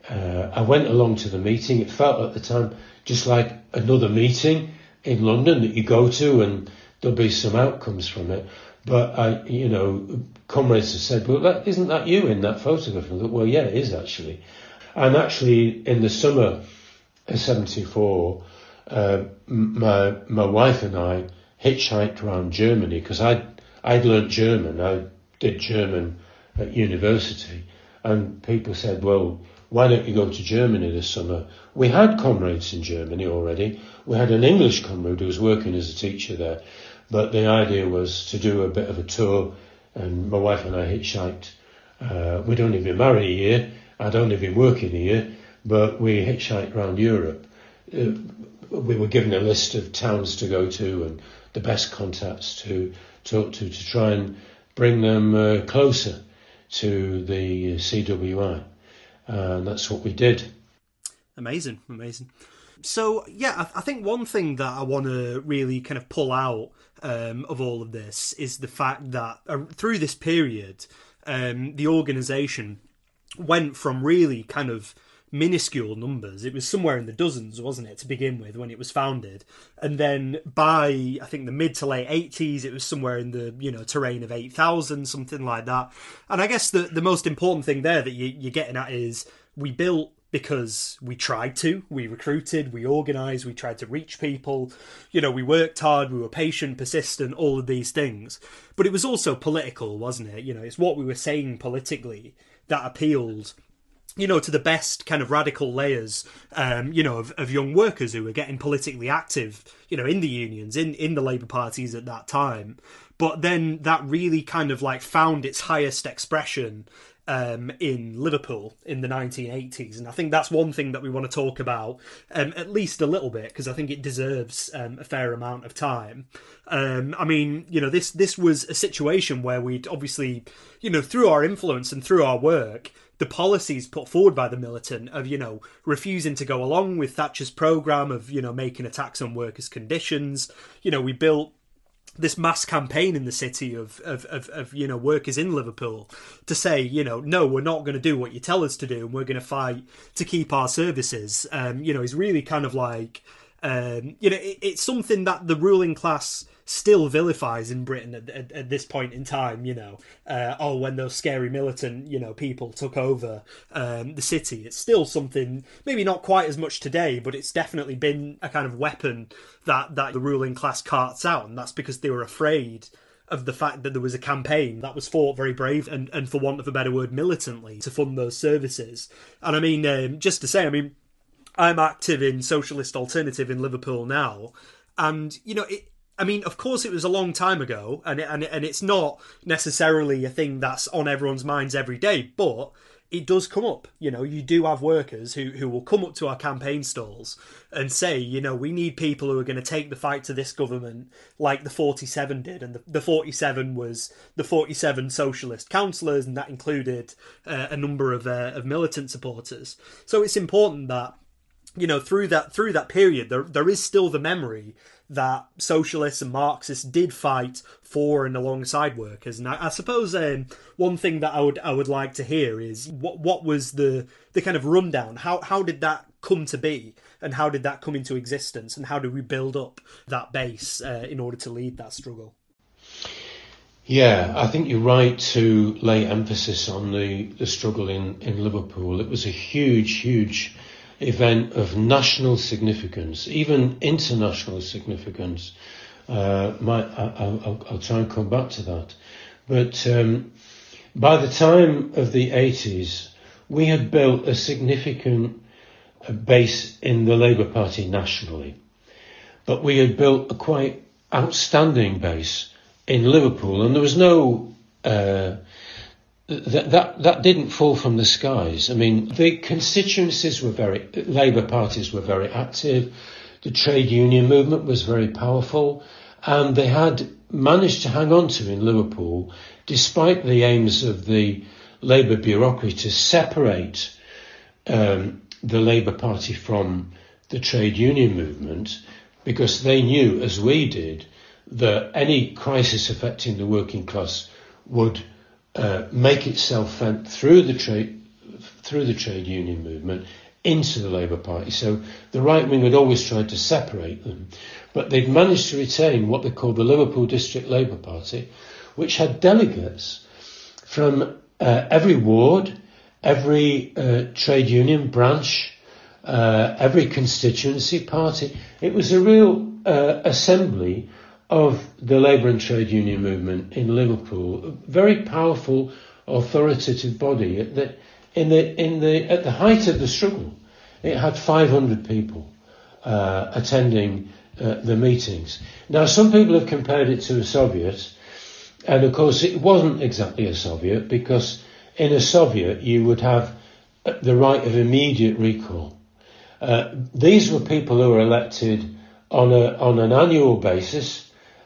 uh, I went along to the meeting. It felt at the time just like another meeting in London that you go to, and there'll be some outcomes from it. But I, you know, comrades have said, "Well, that, isn't that you in that photograph?" And I thought, "Well, yeah, it is actually." And actually, in the summer of 74, uh, my, my wife and I hitchhiked around Germany because I'd, I'd learnt German. I did German at university. And people said, well, why don't you go to Germany this summer? We had comrades in Germany already. We had an English comrade who was working as a teacher there. But the idea was to do a bit of a tour, and my wife and I hitchhiked. Uh, we'd only been married a year, I'd only been working a year, but we hitchhiked around Europe. Uh, we were given a list of towns to go to and the best contacts to talk to to try and bring them uh, closer to the CWI. And that's what we did. Amazing, amazing. So, yeah, I, I think one thing that I want to really kind of pull out um, of all of this is the fact that uh, through this period, um, the organisation went from really kind of minuscule numbers. It was somewhere in the dozens, wasn't it, to begin with when it was founded, and then by I think the mid to late eighties, it was somewhere in the you know terrain of eight thousand, something like that. And I guess the the most important thing there that you, you're getting at is we built because we tried to. We recruited, we organised, we tried to reach people. You know, we worked hard, we were patient, persistent, all of these things. But it was also political, wasn't it? You know, it's what we were saying politically that appealed you know, to the best kind of radical layers, um, you know, of, of young workers who were getting politically active, you know, in the unions, in, in the Labour parties at that time. But then that really kind of like found its highest expression um, in Liverpool in the 1980s, and I think that's one thing that we want to talk about um, at least a little bit because I think it deserves um, a fair amount of time. Um, I mean, you know, this this was a situation where we'd obviously, you know, through our influence and through our work, the policies put forward by the militant of you know refusing to go along with Thatcher's program of you know making attacks on workers' conditions. You know, we built this mass campaign in the city of, of, of, of, you know workers in Liverpool to say you know no we're not going to do what you tell us to do and we're going to fight to keep our services um, you know is really kind of like um, you know it, it's something that the ruling class still vilifies in Britain at, at, at this point in time. You know, uh, oh, when those scary militant, you know, people took over um, the city, it's still something. Maybe not quite as much today, but it's definitely been a kind of weapon that that the ruling class carts out, and that's because they were afraid of the fact that there was a campaign that was fought very brave and, and for want of a better word, militantly to fund those services. And I mean, um, just to say, I mean, I'm active in Socialist Alternative in Liverpool now, and you know, it, I mean, of course, it was a long time ago, and it, and and it's not necessarily a thing that's on everyone's minds every day, but it does come up. You know, you do have workers who who will come up to our campaign stalls and say, you know, we need people who are going to take the fight to this government, like the 47 did, and the, the 47 was the 47 socialist councillors, and that included uh, a number of uh, of militant supporters. So it's important that you know through that through that period there there is still the memory that socialists and Marxists did fight for and alongside workers. And I, I suppose um, one thing that I would I would like to hear is what what was the the kind of rundown? How how did that come to be, and how did that come into existence, and how did we build up that base uh, in order to lead that struggle? Yeah, I think you're right to lay emphasis on the, the struggle in, in Liverpool. It was a huge, huge event of national significance, even international significance. Uh, my, I, will I'll try and come back to that. But um, by the time of the 80s, we had built a significant uh, base in the Labour Party nationally. But we had built a quite outstanding base in Liverpool, and there was no uh, that, that that didn't fall from the skies. I mean, the constituencies were very Labour parties were very active. The trade union movement was very powerful, and they had managed to hang on to in Liverpool, despite the aims of the Labour bureaucracy to separate um, the Labour Party from the trade union movement, because they knew, as we did, that any crisis affecting the working class would uh, make itself felt through the trade through the trade union movement into the Labour Party. So the right wing had always tried to separate them, but they'd managed to retain what they called the Liverpool District Labour Party, which had delegates from uh, every ward, every uh, trade union branch, uh, every constituency party. It was a real uh, assembly of the labour and trade union movement in Liverpool. A very powerful, authoritative body. At the, in the, in the, at the height of the struggle, it had 500 people uh, attending uh, the meetings. Now, some people have compared it to a Soviet, and of course, it wasn't exactly a Soviet because in a Soviet you would have the right of immediate recall. Uh, these were people who were elected on a on an annual basis.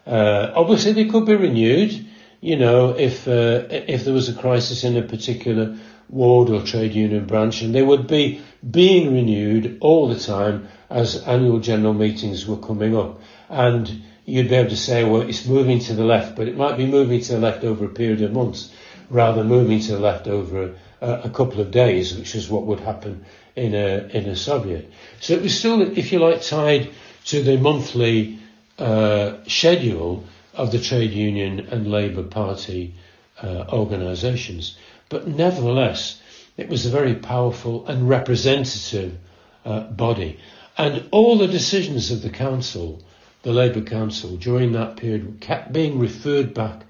Uh, obviously, they could be renewed. You know, if uh, if there was a crisis in a particular ward or trade union branch, and they would be being renewed all the time as annual general meetings were coming up. And you'd be able to say, well, it's moving to the left, but it might be moving to the left over a period of months rather than moving to the left over a, a couple of days, which is what would happen in a, in a Soviet. So it was still, if you like, tied to the monthly uh, schedule of the trade union and Labour Party uh, organisations. But nevertheless, it was a very powerful and representative uh, body. And all the decisions of the council, the Labour Council, during that period kept being referred back.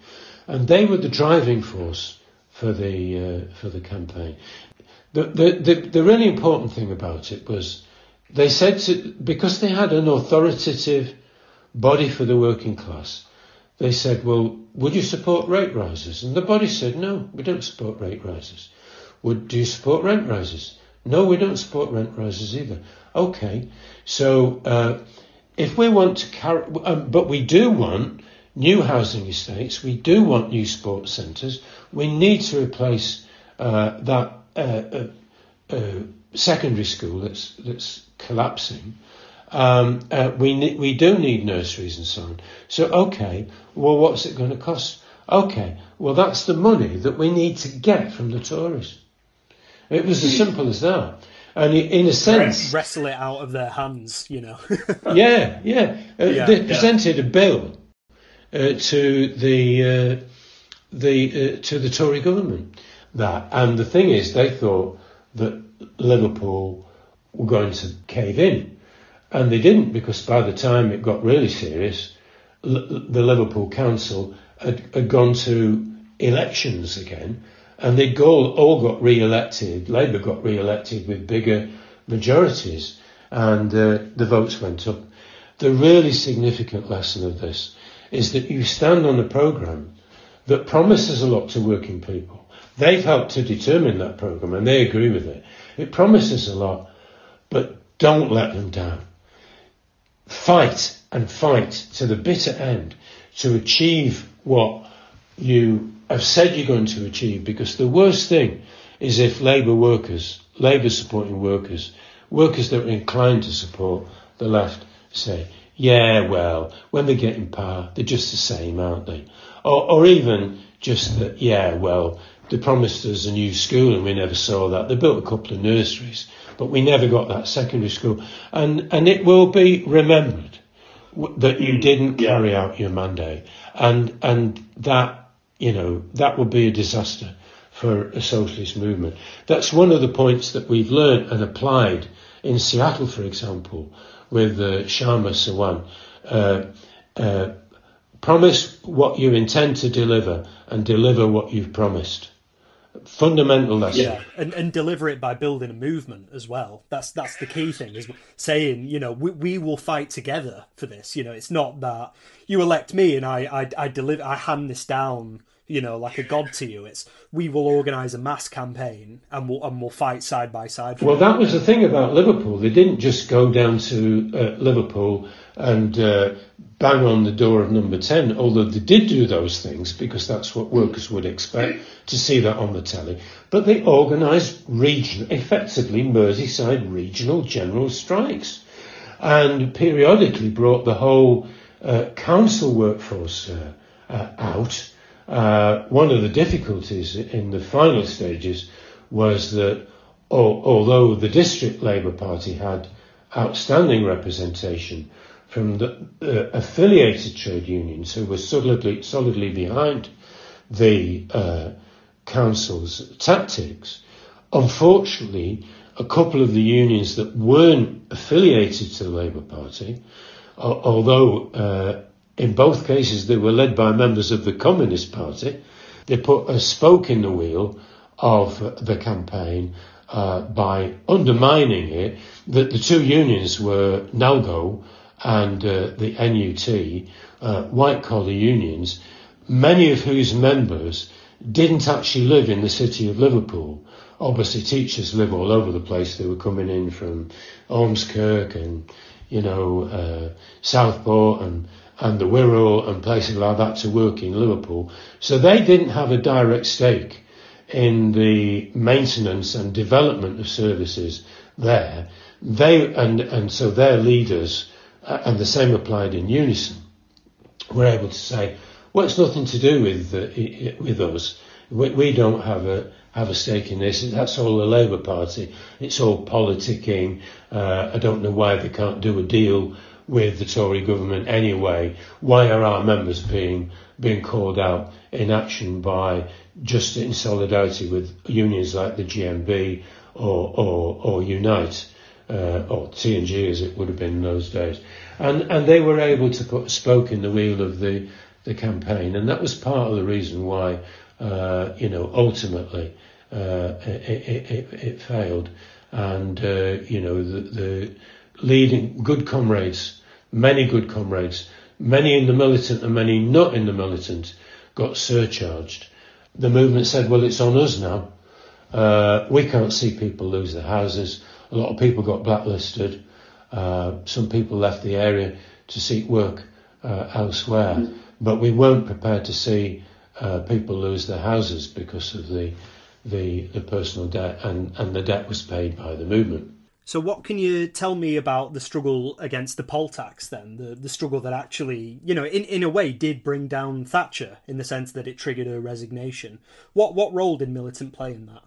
And they were the driving force for the, uh, for the campaign. The, the, the, the really important thing about it was they said to, because they had an authoritative body for the working class, they said, well, would you support rate rises? And the body said, no, we don't support rate rises. Would, do you support rent rises? No, we don't support rent rises either. Okay, so uh, if we want to carry, um, but we do want new housing estates, we do want new sports centres, we need to replace uh, that uh, uh, uh secondary school that's, that's collapsing. Um, uh, we ne- we do need nurseries and so on. So okay, well, what's it going to cost? Okay, well, that's the money that we need to get from the Tories. It was as simple as that. And in a sense, wrestle it out of their hands, you know. yeah, yeah. Uh, yeah they presented yeah. a bill uh, to the uh, the uh, to the Tory government that, and the thing is, they thought that Liverpool were going to cave in and they didn't because by the time it got really serious, the Liverpool Council had, had, gone to elections again and they all got re-elected. Labour got re-elected with bigger majorities and uh, the votes went up. The really significant lesson of this is that you stand on a programme that promises a lot to working people. They've helped to determine that programme and they agree with it. It promises a lot, but don't let them down fight and fight to the bitter end to achieve what you have said you're going to achieve because the worst thing is if Labour workers, Labour supporting workers, workers that are inclined to support the left say, yeah, well, when they get in power, they're just the same, aren't they? Or, or even just that, yeah, well, they promised us a new school and we never saw that. They built a couple of nurseries but we never got that secondary school. And, and it will be remembered that you didn't carry out your mandate. And, and that, you know, that would be a disaster for a socialist movement. That's one of the points that we've learned and applied in Seattle, for example, with uh, Kshama Sawant. Uh, uh, promise what you intend to deliver and deliver what you've promised fundamental lesson. Yeah, and, and deliver it by building a movement as well. That's that's the key thing is saying, you know, we, we will fight together for this. You know, it's not that you elect me and I I, I deliver I hand this down, you know, like a god to you. It's we will organise a mass campaign and we'll and we'll fight side by side. Well, that was the thing about Liverpool. They didn't just go down to uh, Liverpool and uh, bang on the door of number 10, although they did do those things because that's what workers would expect to see that on the telly. But they organised region, effectively Merseyside regional general strikes and periodically brought the whole uh, council workforce uh, uh, out. Uh, one of the difficulties in the final stages was that although the district Labour Party had outstanding representation, from the uh, affiliated trade unions who were solidly, solidly behind the uh, council's tactics, Unfortunately, a couple of the unions that weren't affiliated to the Labour Party, although uh, in both cases they were led by members of the Communist Party, they put a spoke in the wheel of the campaign uh, by undermining it that the two unions were NALGO and uh, the NUT, uh, white collar unions, many of whose members didn't actually live in the city of Liverpool. Obviously, teachers live all over the place. They were coming in from Ormskirk and, you know, uh, Southport and, and the Wirral and places like that to work in Liverpool. So they didn't have a direct stake in the maintenance and development of services there. They and and so their leaders, uh, and the same applied in unison, were able to say, "Well, it's nothing to do with uh, with us. We, we don't have a have a stake in this. That's all the Labour Party. It's all politicking. Uh, I don't know why they can't do a deal with the Tory government anyway. Why are our members being being called out in action by just in solidarity with unions like the GMB or, or, or Unite, uh, or T&G as it would have been in those days. And, and they were able to put a spoke in the wheel of the, the campaign. And that was part of the reason why, uh, you know, ultimately uh, it, it, it, failed. And, uh, you know, the, the leading good comrades, many good comrades, many in the militant and many not in the militant, got surcharged the movement said, well, it's on us now. Uh, we can't see people lose their houses. A lot of people got blacklisted. Uh, some people left the area to seek work uh, elsewhere. Mm. But we weren't prepared to see uh, people lose their houses because of the, the, the personal debt, and, and the debt was paid by the movement. So, what can you tell me about the struggle against the poll tax then? The, the struggle that actually, you know, in, in a way did bring down Thatcher in the sense that it triggered her resignation. What, what role did Militant play in that?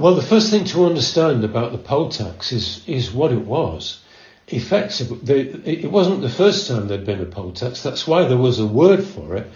Well, the first thing to understand about the poll tax is, is what it was. Effectively, it wasn't the first time there'd been a poll tax. That's why there was a word for it.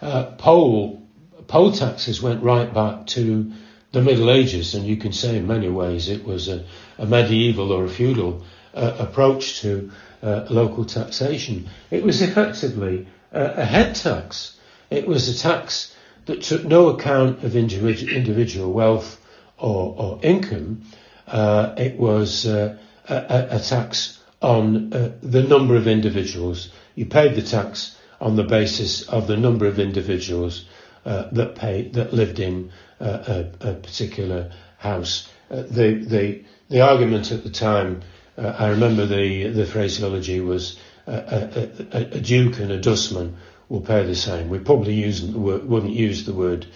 Uh, poll, poll taxes went right back to the Middle Ages, and you can say in many ways it was a, a medieval or a feudal uh, approach to uh, local taxation. It was effectively a, a, head tax. It was a tax that took no account of individual, individual wealth or, or income. Uh, it was uh, a, a, tax on uh, the number of individuals. You paid the tax on the basis of the number of individuals uh, that pay that lived in uh, a, a, particular house. Uh, the the the argument at the time, I remember the the phraseology was a, a, a, duke and a dustman will pay the same. We probably use wouldn't use the word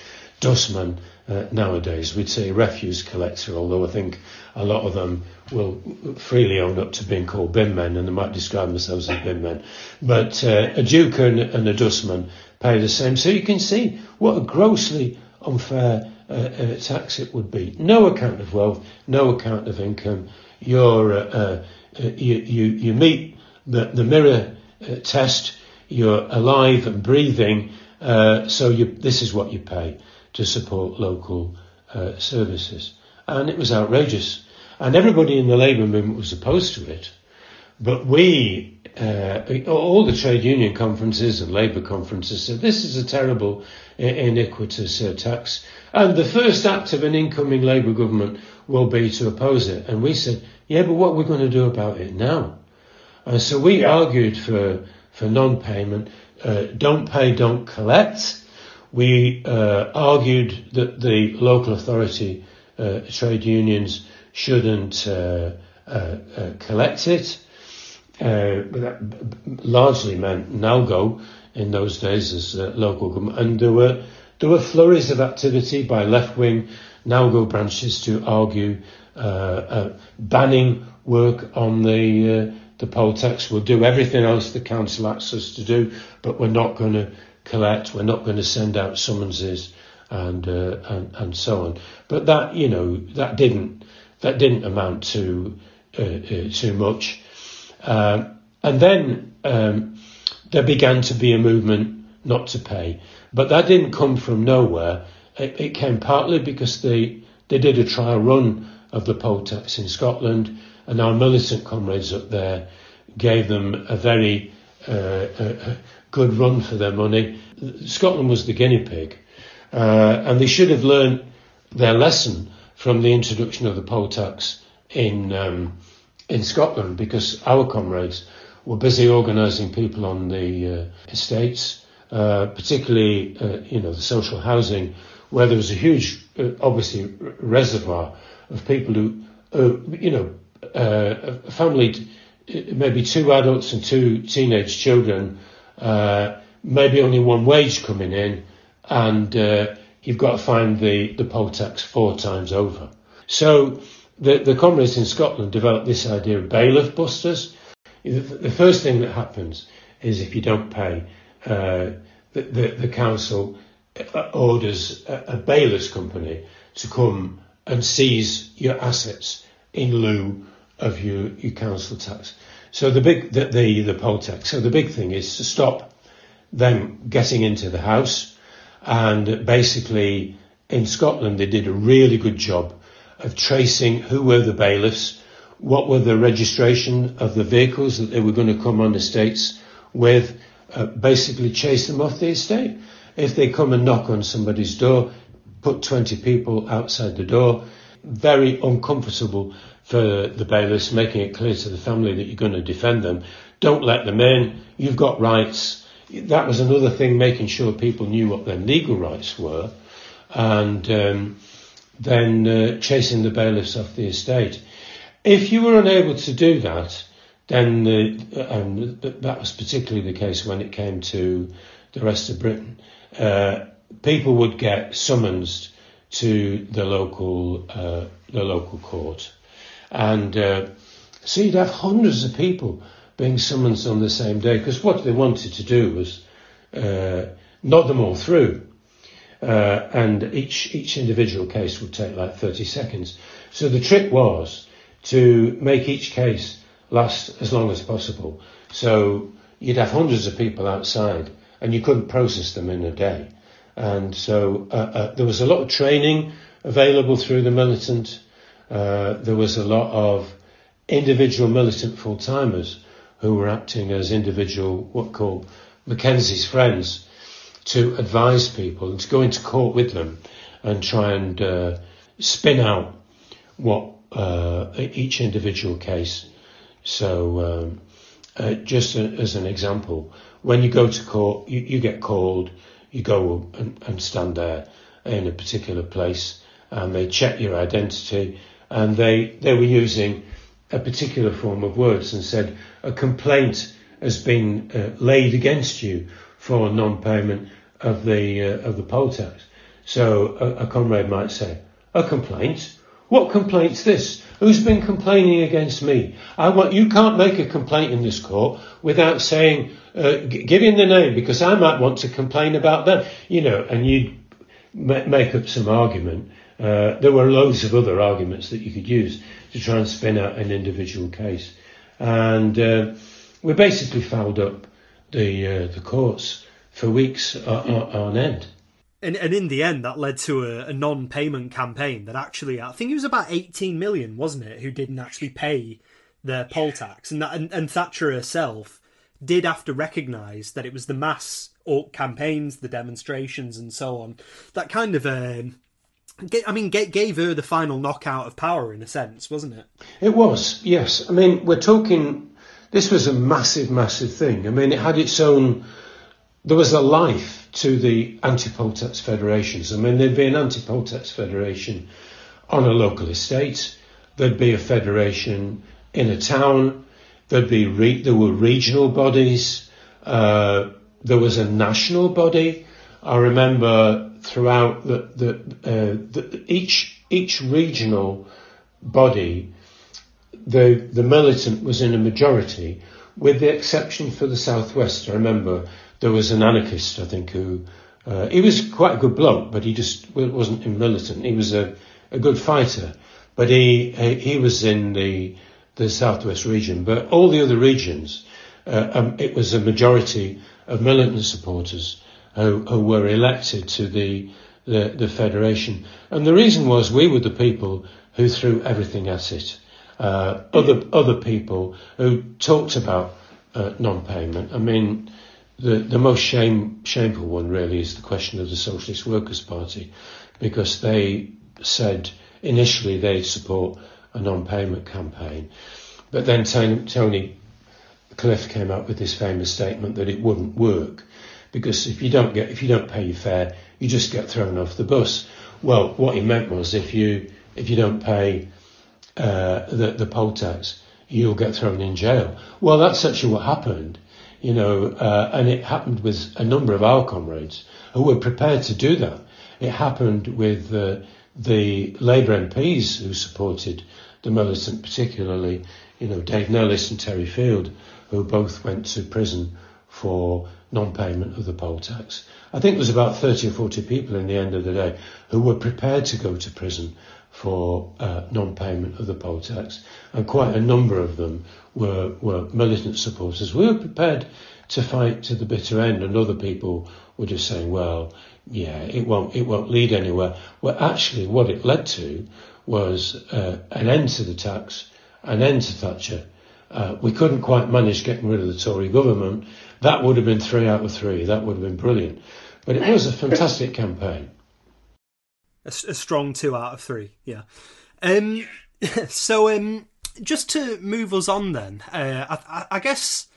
dustman uh, nowadays. We'd say refuse collector, although I think a lot of them will freely own up to being called bin men and they might describe themselves as bin men. But uh, a duke and, and, a dustman pay the same. So you can see what a grossly unfair uh, uh, tax it would be. No account of wealth, no account of income. You're, uh, uh, uh you, you, you meet the, the mirror test, you're alive and breathing, so you, this is what you pay to support local services. And it was outrageous. And everybody in the labour movement was opposed to it. But we, uh, all the trade union conferences and labour conferences said this is a terrible, iniquitous uh, tax. And the first act of an incoming Labour government will be to oppose it. And we said, yeah, but what are we going to do about it now? And so we yeah. argued for, for non-payment, uh, don't pay, don't collect. We uh, argued that the local authority uh, trade unions shouldn't uh, collect it. Uh, that largely meant NALGO in those days as uh, local government, and there were there were flurries of activity by left-wing NALGO branches to argue uh, uh, banning work on the uh, the poll tax. We'll do everything else the council asks us to do, but we're not going to collect. We're not going to send out summonses and uh, and and so on. But that you know that didn't that didn't amount to too much. Um, and then um, there began to be a movement not to pay. But that didn't come from nowhere. It, it came partly because the, they did a trial run of the poll tax in Scotland, and our militant comrades up there gave them a very uh, a good run for their money. Scotland was the guinea pig, uh, and they should have learned their lesson from the introduction of the poll tax in um, in Scotland because our comrades were busy organising people on the uh, estates, uh, particularly uh, you know the social housing, where there was a huge, uh, obviously, reservoir of people who, you know, uh, a family, maybe two adults and two teenage children, uh, maybe only one wage coming in, and you've got to find the the poll tax four times over. So the, the comrades in Scotland developed this idea of bailiff busters. The first thing that happens is if you don't pay, uh, the, the, the, council uh, orders a, a bailiff's company to come and seize your assets in lieu of your, your council tax. So the big, the, the, the poll tax. So the big thing is to stop them getting into the house. And basically in Scotland, they did a really good job of tracing who were the bailiffs, what were the registration of the vehicles that they were going to come on estates with, uh, basically chase them off the estate. If they come and knock on somebody's door, put 20 people outside the door, very uncomfortable for the bailiffs, making it clear to the family that you're going to defend them. Don't let them in. You've got rights. That was another thing, making sure people knew what their legal rights were. And um, then uh, chasing the bailiffs off the estate. If you were unable to do that, then uh, and that was particularly the case when it came to the rest of Britain. Uh, people would get summoned to the local uh, the local court, and uh, so you'd have hundreds of people being summoned on the same day because what they wanted to do was uh, nod them all through uh, and each each individual case would take like 30 seconds. So the trick was to make each case last as long as possible. So you'd have hundreds of people outside, and you couldn't process them in a day. And so uh, uh, there was a lot of training available through the militant. Uh, there was a lot of individual militant full timers who were acting as individual, what called McKenzie's friends to advise people and to go into court with them and try and uh, spin out what uh, each individual case. So, um, uh, just a, as an example, when you go to court, you, you get called, you go and, and, stand there in a particular place, and they check your identity, and they they were using a particular form of words and said a complaint has been uh, laid against you for non-payment of the uh, of the poll tax. So a, a, comrade might say, "A complaint? What complaint's this? Who's been complaining against me? I want you can't make a complaint in this court without saying, uh, g- giving the name, because I might want to complain about them, you know." And you ma- make up some argument. Uh, there were loads of other arguments that you could use to try and spin out an individual case, and uh, we basically fouled up the uh, the courts for weeks on end. And, and in the end, that led to a, a, non-payment campaign that actually, I think it was about 18 million, wasn't it, who didn't actually pay their poll tax, and that and, and Thatcher herself did have to recognise that it was the mass campaigns, the demonstrations, and so on that kind of. Um, I mean, gave her the final knockout of power in a sense, wasn't it? It was, yes. I mean, we're talking. This was a massive, massive thing. I mean, it had its own there was a life to the anti-poll tax federations. I mean, there'd be an anti-poll tax federation on a local estate. There'd be a federation in a town. There'd be re- there were regional bodies. Uh, there was a national body. I remember throughout the, the, uh, the each each regional body, the the militant was in a majority, with the exception for the southwest. I remember there was an anarchist, I think, who uh, he was quite a good bloke, but he just wasn't militant. He was a, a good fighter, but he he was in the the southwest region. But all the other regions, uh, um, it was a majority of militant supporters who, who were elected to the the, the federation. And the reason was we were the people who threw everything at it. Uh, other other people who talked about uh, non-payment. I mean, the the most shame shameful one really is the question of the Socialist Workers' Party, because they said initially they'd support a non-payment campaign, but then Tony, Cliff came up with this famous statement that it wouldn't work because if you don't get if you don't pay your fare, you just get thrown off the bus. Well, what he meant was if you if you don't pay uh, the the poll tax, you'll get thrown in jail. Well, that's actually what happened, you know, uh, and it happened with a number of our comrades who were prepared to do that. It happened with uh, the Labour MPs who supported the militant, particularly, you know, Dave Nellist and Terry Field, who both went to prison for non-payment of the poll tax. I think there was about 30 or 40 people in the end of the day who were prepared to go to prison for uh, non-payment of the poll tax, and quite a number of them were, were militant supporters. We were prepared to fight to the bitter end, and other people were just saying, "Well, yeah, it won't, it won't lead anywhere." Well, actually, what it led to was uh, an end to the tax, an end to Thatcher. Uh, we couldn't quite manage getting rid of the Tory government, that would have been three out of three. That would have been brilliant. But it was a fantastic campaign. A, a strong two out of three, yeah. Um, so, um, just to move us on, then, uh, I, I, guess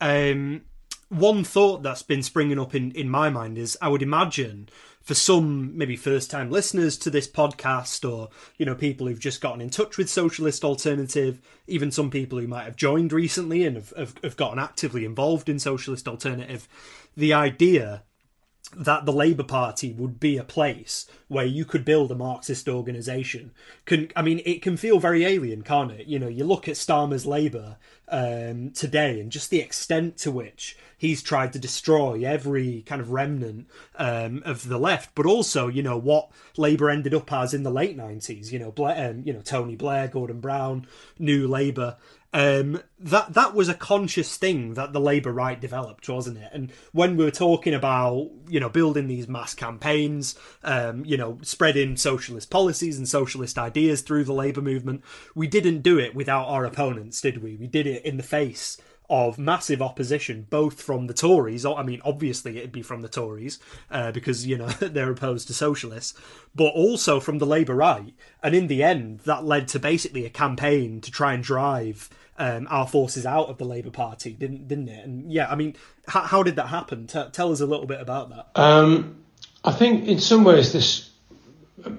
um, one thought that's been springing up in, in my mind is I would imagine for some maybe first time listeners to this podcast or you know people who've just gotten in touch with socialist alternative even some people who might have joined recently and have, have, have gotten actively involved in socialist alternative the idea that the Labour Party would be a place where you could build a Marxist organisation. Can I mean it can feel very alien, can't it? You know, you look at Starmer's Labour um, today and just the extent to which he's tried to destroy every kind of remnant um, of the left, but also you know what Labour ended up as in the late nineties. You know, Bla- um, you know Tony Blair, Gordon Brown, New Labour. Um, that that was a conscious thing that the Labour right developed, wasn't it? And when we were talking about you know building these mass campaigns, um, you know spreading socialist policies and socialist ideas through the Labour movement, we didn't do it without our opponents, did we? We did it in the face of massive opposition, both from the Tories. I mean, obviously it'd be from the Tories uh, because you know they're opposed to socialists, but also from the Labour right. And in the end, that led to basically a campaign to try and drive um, our forces out of the Labour Party, didn't didn't it? And yeah, I mean, how, how did that happen? T- tell us a little bit about that. Um, I think in some ways this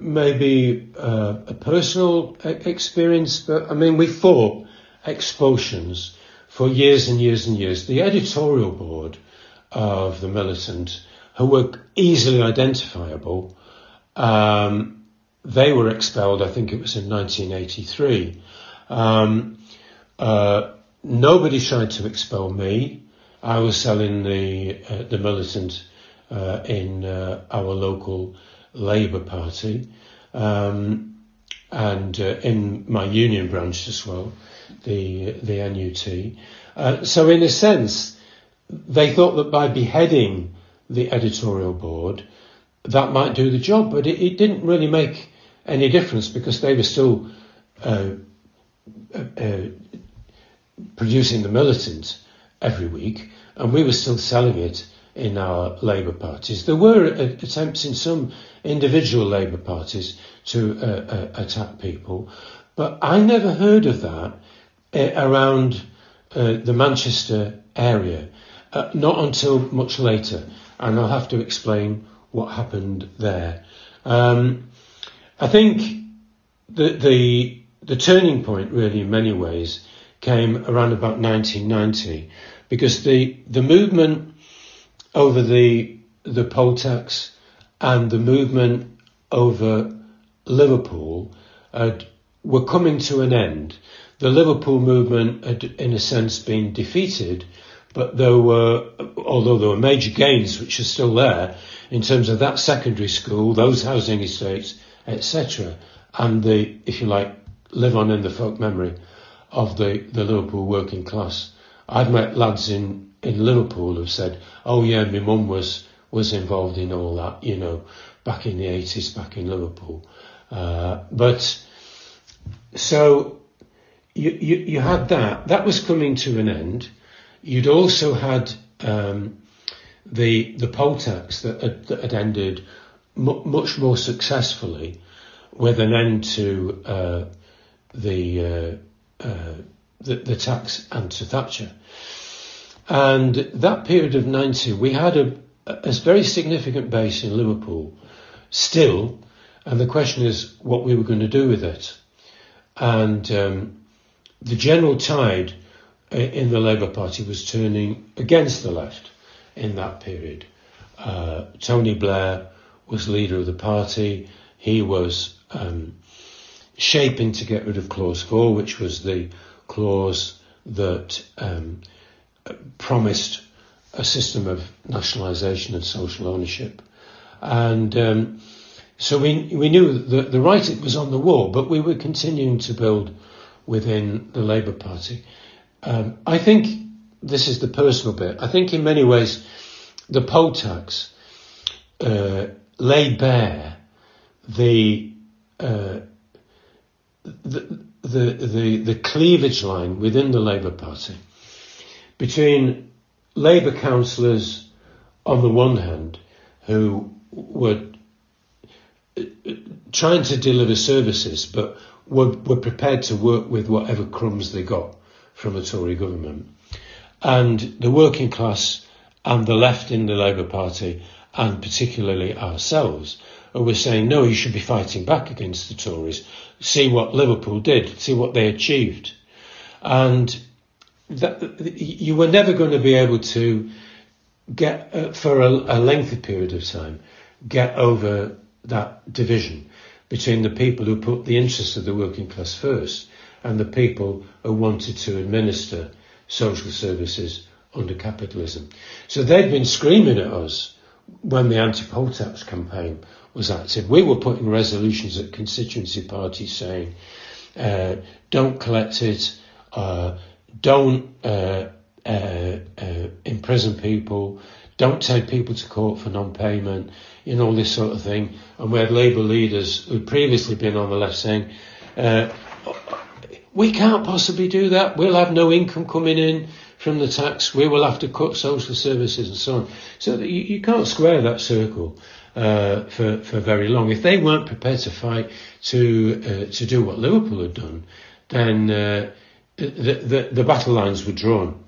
may be uh, a personal experience, but I mean, we fought expulsions for years and years and years. The editorial board of the militant, who were easily identifiable, um, they were expelled. I think it was in 1983. Um, uh, nobody tried to expel me. I was selling the uh, the militant uh, in uh, our local Labour Party, um, and uh, in my union branch as well, the the NUT. Uh, so in a sense, they thought that by beheading the editorial board, that might do the job, but it, it didn't really make any difference because they were still uh, uh, producing the militant every week, and we were still selling it in our Labour parties. There were attempts in some individual Labour parties to uh, uh, attack people, but I never heard of that uh, around uh, the Manchester area, uh, not until much later, and I'll have to explain what happened there. Um, I think the, the the turning point, really, in many ways, came around about 1990 because the the movement over the the poll tax and the movement over Liverpool had, were coming to an end. The Liverpool movement had, in a sense, been defeated, but there were, although there were major gains which are still there in terms of that secondary school, those housing estates, etc., and the, if you like, live on in the folk memory of the, the Liverpool working class. I've met lads in, in Liverpool who've said, "Oh yeah, my mum was was involved in all that," you know. back in the 80s, back in Liverpool. Uh, but so you, you, you had that. That was coming to an end. You'd also had um, the the poll tax that had, that had ended much more successfully with an end to uh, the, uh, uh, the, the tax and to Thatcher. And that period of 90, we had a, a very significant base in Liverpool still, and the question is what we were going to do with it. And um, the general tide in the Labour Party was turning against the left in that period. Uh, Tony Blair was leader of the party. He was um, shaping to get rid of Clause 4, which was the clause that um, promised a system of nationalisation and social ownership. And um, so we, we knew that the writing was on the wall, but we were continuing to build within the Labour Party. Um, I think this is the personal bit. I think in many ways the poll tax uh, laid bare the, uh, the, the, the, the cleavage line within the Labour Party between Labour councillors on the one hand who were uh, trying to deliver services but were, were prepared to work with whatever crumbs they got from a Tory government. And the working class and the left in the Labour Party, and particularly ourselves, were saying, no, you should be fighting back against the Tories. See what Liverpool did, see what they achieved. And that, you were never going to be able to get, uh, for a, a lengthy period of time, get over that division between the people who put the interests of the working class first and the people who wanted to administer social services under capitalism. So they'd been screaming at us when the anti-poll tax campaign was active. We were putting resolutions at constituency parties saying, uh, don't collect it, uh, don't uh, uh, uh imprison people, don't take people to court for non-payment, you know, this sort of thing. And we had Labour leaders who'd previously been on the left saying, uh, we can't possibly do that. We'll have no income coming in from the tax. We will have to cut social services and so on. So you, you can't square that circle uh, for for very long. If they weren't prepared to fight to uh, to do what Liverpool had done, then uh, the, the the battle lines were drawn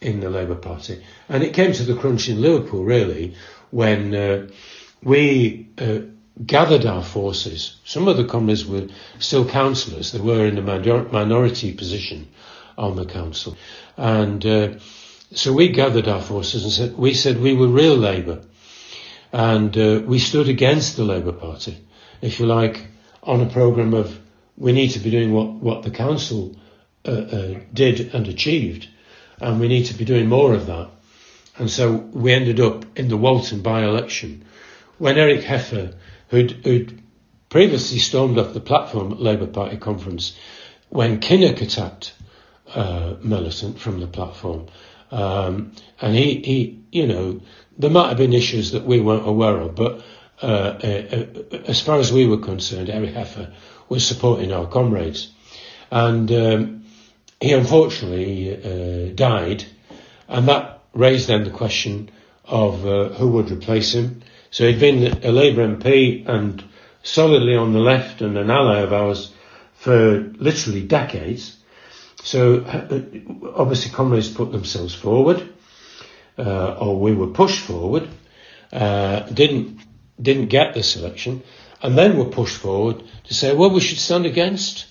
in the Labour Party, and it came to the crunch in Liverpool really when uh, we uh, gathered our forces. Some of the commoners were still councillors, they were in a minor- minority position on the council. And uh, so we gathered our forces and said, we said we were real Labour. And uh, we stood against the Labour Party, if you like, on a programme of we need to be doing what, what the council uh, uh, did and achieved, and we need to be doing more of that. And so we ended up in the Walton by-election when Eric Heffer who'd, who'd previously stormed off the platform at Labour Party conference when Kinnock attacked uh, Militant from the platform. Um, and he, he, you know, there might have been issues that we weren't aware of, but uh, uh, uh as far as we were concerned, Eric Heffer was supporting our comrades. And um, he unfortunately uh, died, and that raised then the question of uh, who would replace him. So he'd been a Labour MP and solidly on the left and an ally of ours for literally decades. So uh, obviously comrades put themselves forward, uh, or we were pushed forward, uh, didn't didn't get the selection, and then were pushed forward to say, well, we should stand against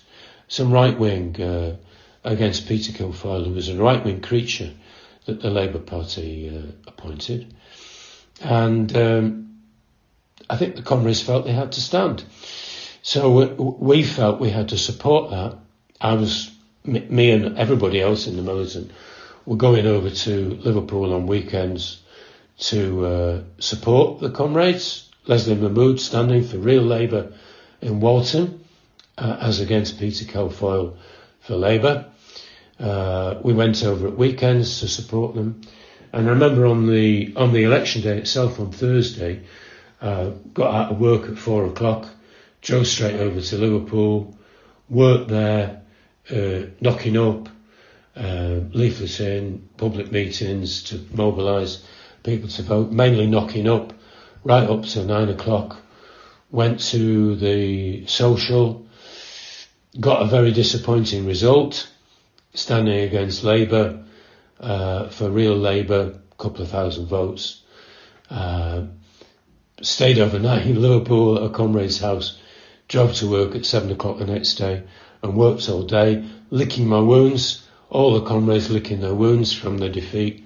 some right wing uh, against Peter Kilfoyle, who was a right wing creature that the Labour Party uh, appointed, and um, I think the comrades felt they had to stand. So we felt we had to support that. I was, me and everybody else in the militant were going over to Liverpool on weekends to uh, support the comrades. Lesley Mahmood standing for real Labour in Walton, uh, as against Peter Kilfoyle for Labour. Uh, we went over at weekends to support them. And I remember on the on the election day itself on Thursday, uh, got out of work at four o'clock, drove straight over to Liverpool, worked there, uh, knocking up, uh, leaflets in, public meetings to mobilise people to vote, mainly knocking up, right up to nine o'clock. Went to the social, got a very disappointing result, standing against Labour, uh, for real Labour, a couple of thousand votes. Uh, stayed overnight in Liverpool at a comrade's house, drove to work at seven o'clock the next day, and worked all day, licking my wounds, all the comrades licking their wounds from the defeat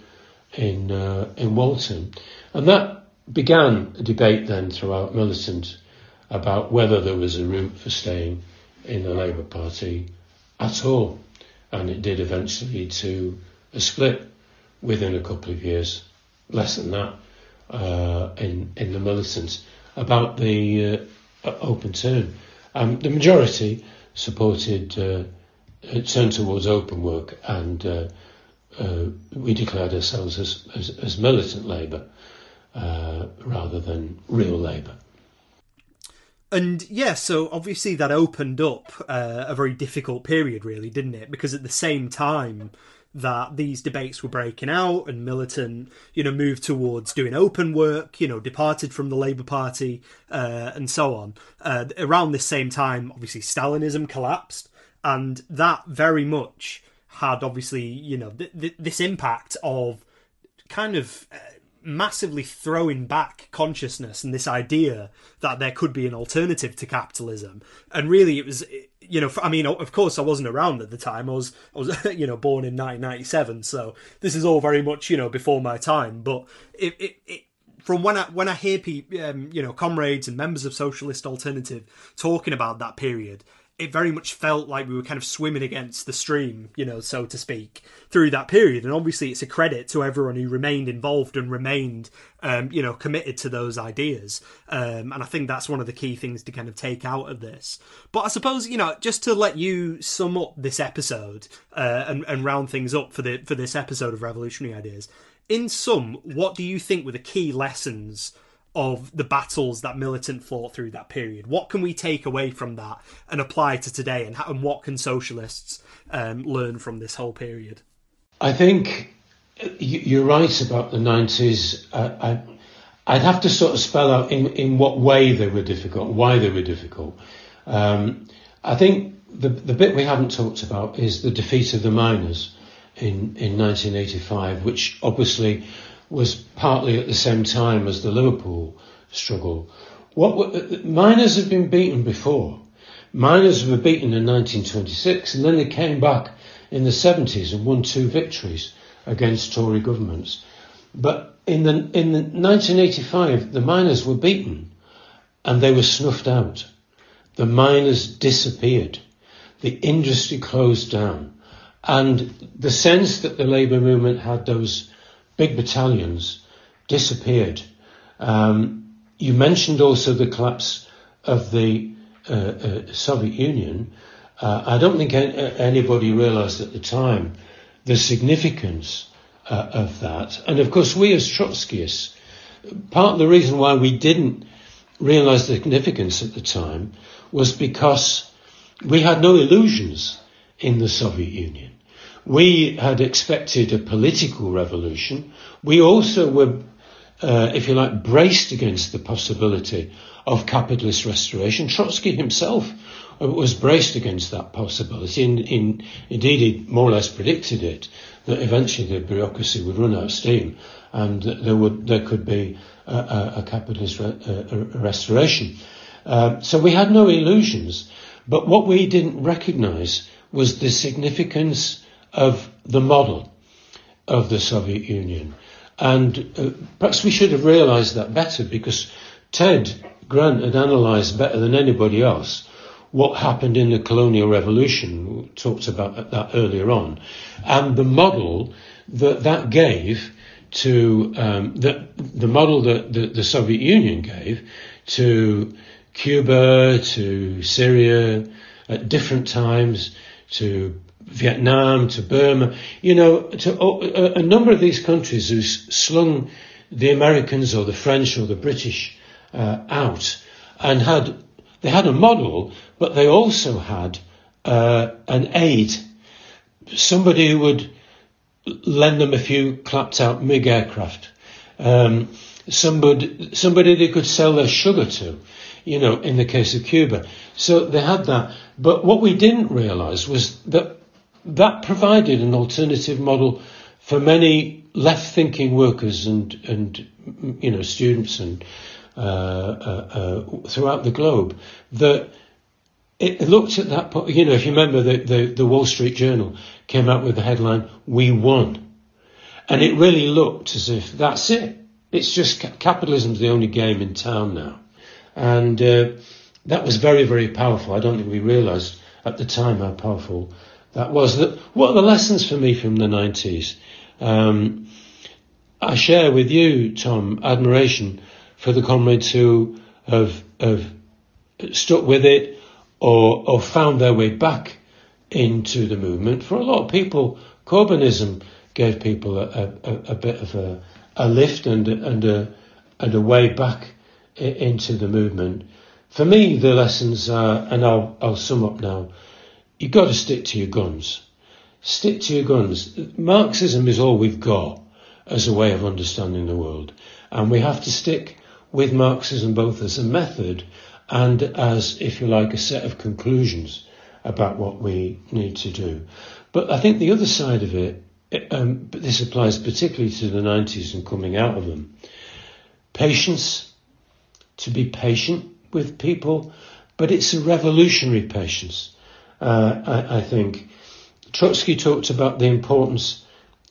in uh, in Walton, and that began a debate then throughout militant about whether there was a route for staying in the Labour Party at all, and it did eventually to a split within a couple of years, less than that, uh, in in the militants about the uh, open turn. Um, the majority supported uh, turned towards open work, and uh, uh, we declared ourselves as as, as militant Labour uh, rather than real Labour. And yeah, so obviously that opened up uh, a very difficult period, really, didn't it? Because at the same time that these debates were breaking out and militant, you know, moved towards doing open work, you know, departed from the Labour Party uh, and so on. Uh, around this same time, obviously, Stalinism collapsed, and that very much had obviously, you know, th- th- this impact of kind of. Uh, massively throwing back consciousness and this idea that there could be an alternative to capitalism and really it was you know, I mean, of course, I wasn't around at the time. I was, I was, you know, born in 1997, so this is all very much, you know, before my time. But it, it, it from when I when I hear people, um, you know, comrades and members of Socialist Alternative talking about that period, it very much felt like we were kind of swimming against the stream, you know, so to speak, through that period. And obviously, it's a credit to everyone who remained involved and remained, um, you know, committed to those ideas. Um, and I think that's one of the key things to kind of take out of this. But I suppose, you know, just to let you sum up this episode uh, and, and round things up for the for this episode of Revolutionary Ideas. In sum, what do you think were the key lessons? Of the battles that militant fought through that period. What can we take away from that and apply to today, and, and what can socialists um, learn from this whole period? I think you're right about the 90s. I, would have to sort of spell out in, in what way they were difficult, why they were difficult. Um, I think the, the bit we haven't talked about is the defeat of the miners in, in 1985, which obviously was partly at the same time as the Liverpool struggle. What miners had been beaten before. Miners were beaten in 1926, and then they came back in the 70s and won two victories against Tory governments. But in the in the 1985, the miners were beaten, and they were snuffed out. The miners disappeared. The industry closed down, and the sense that the labour movement had those big battalions disappeared. Um, you mentioned also the collapse of the uh, uh, Soviet Union. Uh, I don't think anybody realised at the time the significance uh, of that. And of course, we as Trotskyists, part of the reason why we didn't realise the significance at the time was because we had no illusions in the Soviet Union. We had expected a political revolution. We also were, uh, if you like, braced against the possibility of capitalist restoration. Trotsky himself uh, was braced against that possibility. In, in, indeed, he more or less predicted it that eventually the bureaucracy would run out of steam and there would there could be a, a, a capitalist re, a, restoration. Uh, so we had no illusions, but what we didn't recognise was the significance of the model of the Soviet Union. And uh, perhaps we should have realised that better because Ted Grant had analysed better than anybody else what happened in the colonial revolution. We talked about that earlier on. And the model that that gave to um, the, the model that the, the Soviet Union gave to Cuba, to Syria at different times, to Vietnam to Burma, you know, to a, a number of these countries who slung the Americans or the French or the British uh, out and had they had a model, but they also had uh, an aid, somebody who would lend them a few clapped out MiG aircraft, um, somebody somebody they could sell their sugar to, you know, in the case of Cuba. So they had that, but what we didn't realise was that that provided an alternative model for many left-thinking workers and and you know students and uh, uh, uh, throughout the globe that it looked at that point. You know, if you remember the, the, the Wall Street Journal came out with the headline "We won," and it really looked as if that's it. It's just capitalism's the only game in town now, and uh, that was very very powerful. I don't think we realised at the time how powerful that was. That what are the lessons for me from the nineties? Um, I share with you, Tom, admiration for the comrades who have, have stuck with it or, or found their way back into the movement. For a lot of people, Corbynism gave people a, a, a bit of a, a lift and, and, a, and a way back into the movement. For me, the lessons are, and I'll, I'll sum up now, you've got to stick to your guns. Stick to your guns. Marxism is all we've got as a way of understanding the world. And we have to stick with Marxism both as a method and as, if you like, a set of conclusions about what we need to do. But I think the other side of it, um, but this applies particularly to the 90s and coming out of them, patience, to be patient with people, but it's a revolutionary patience, uh, I, I think. Trotsky talked about the importance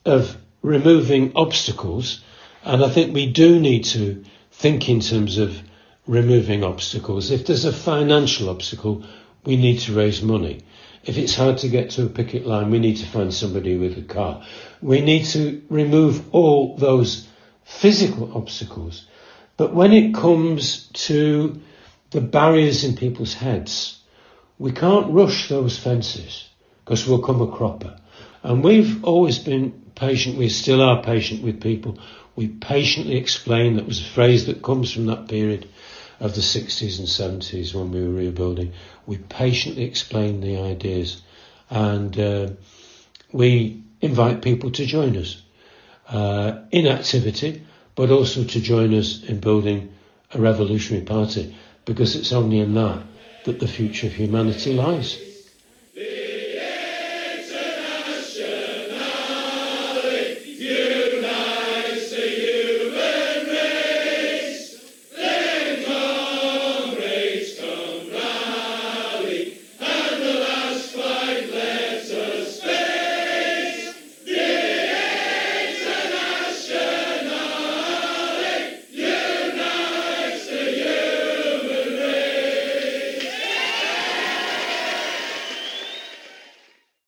of removing obstacles, and I think we do need to think in terms of removing obstacles. If there's a financial obstacle, we need to raise money. If it's hard to get to a picket line, we need to find somebody with a car. We need to remove all those physical obstacles. But when it comes to the barriers in people's heads, we can't rush those fences because we'll come a cropper. And we've always been patient, we still are patient with people. We patiently explain that was a phrase that comes from that period of the 60s and 70s when we were rebuilding. We patiently explain the ideas and uh, we invite people to join us uh, in activity, but also to join us in building a revolutionary party because it's only in that that the future of humanity lies.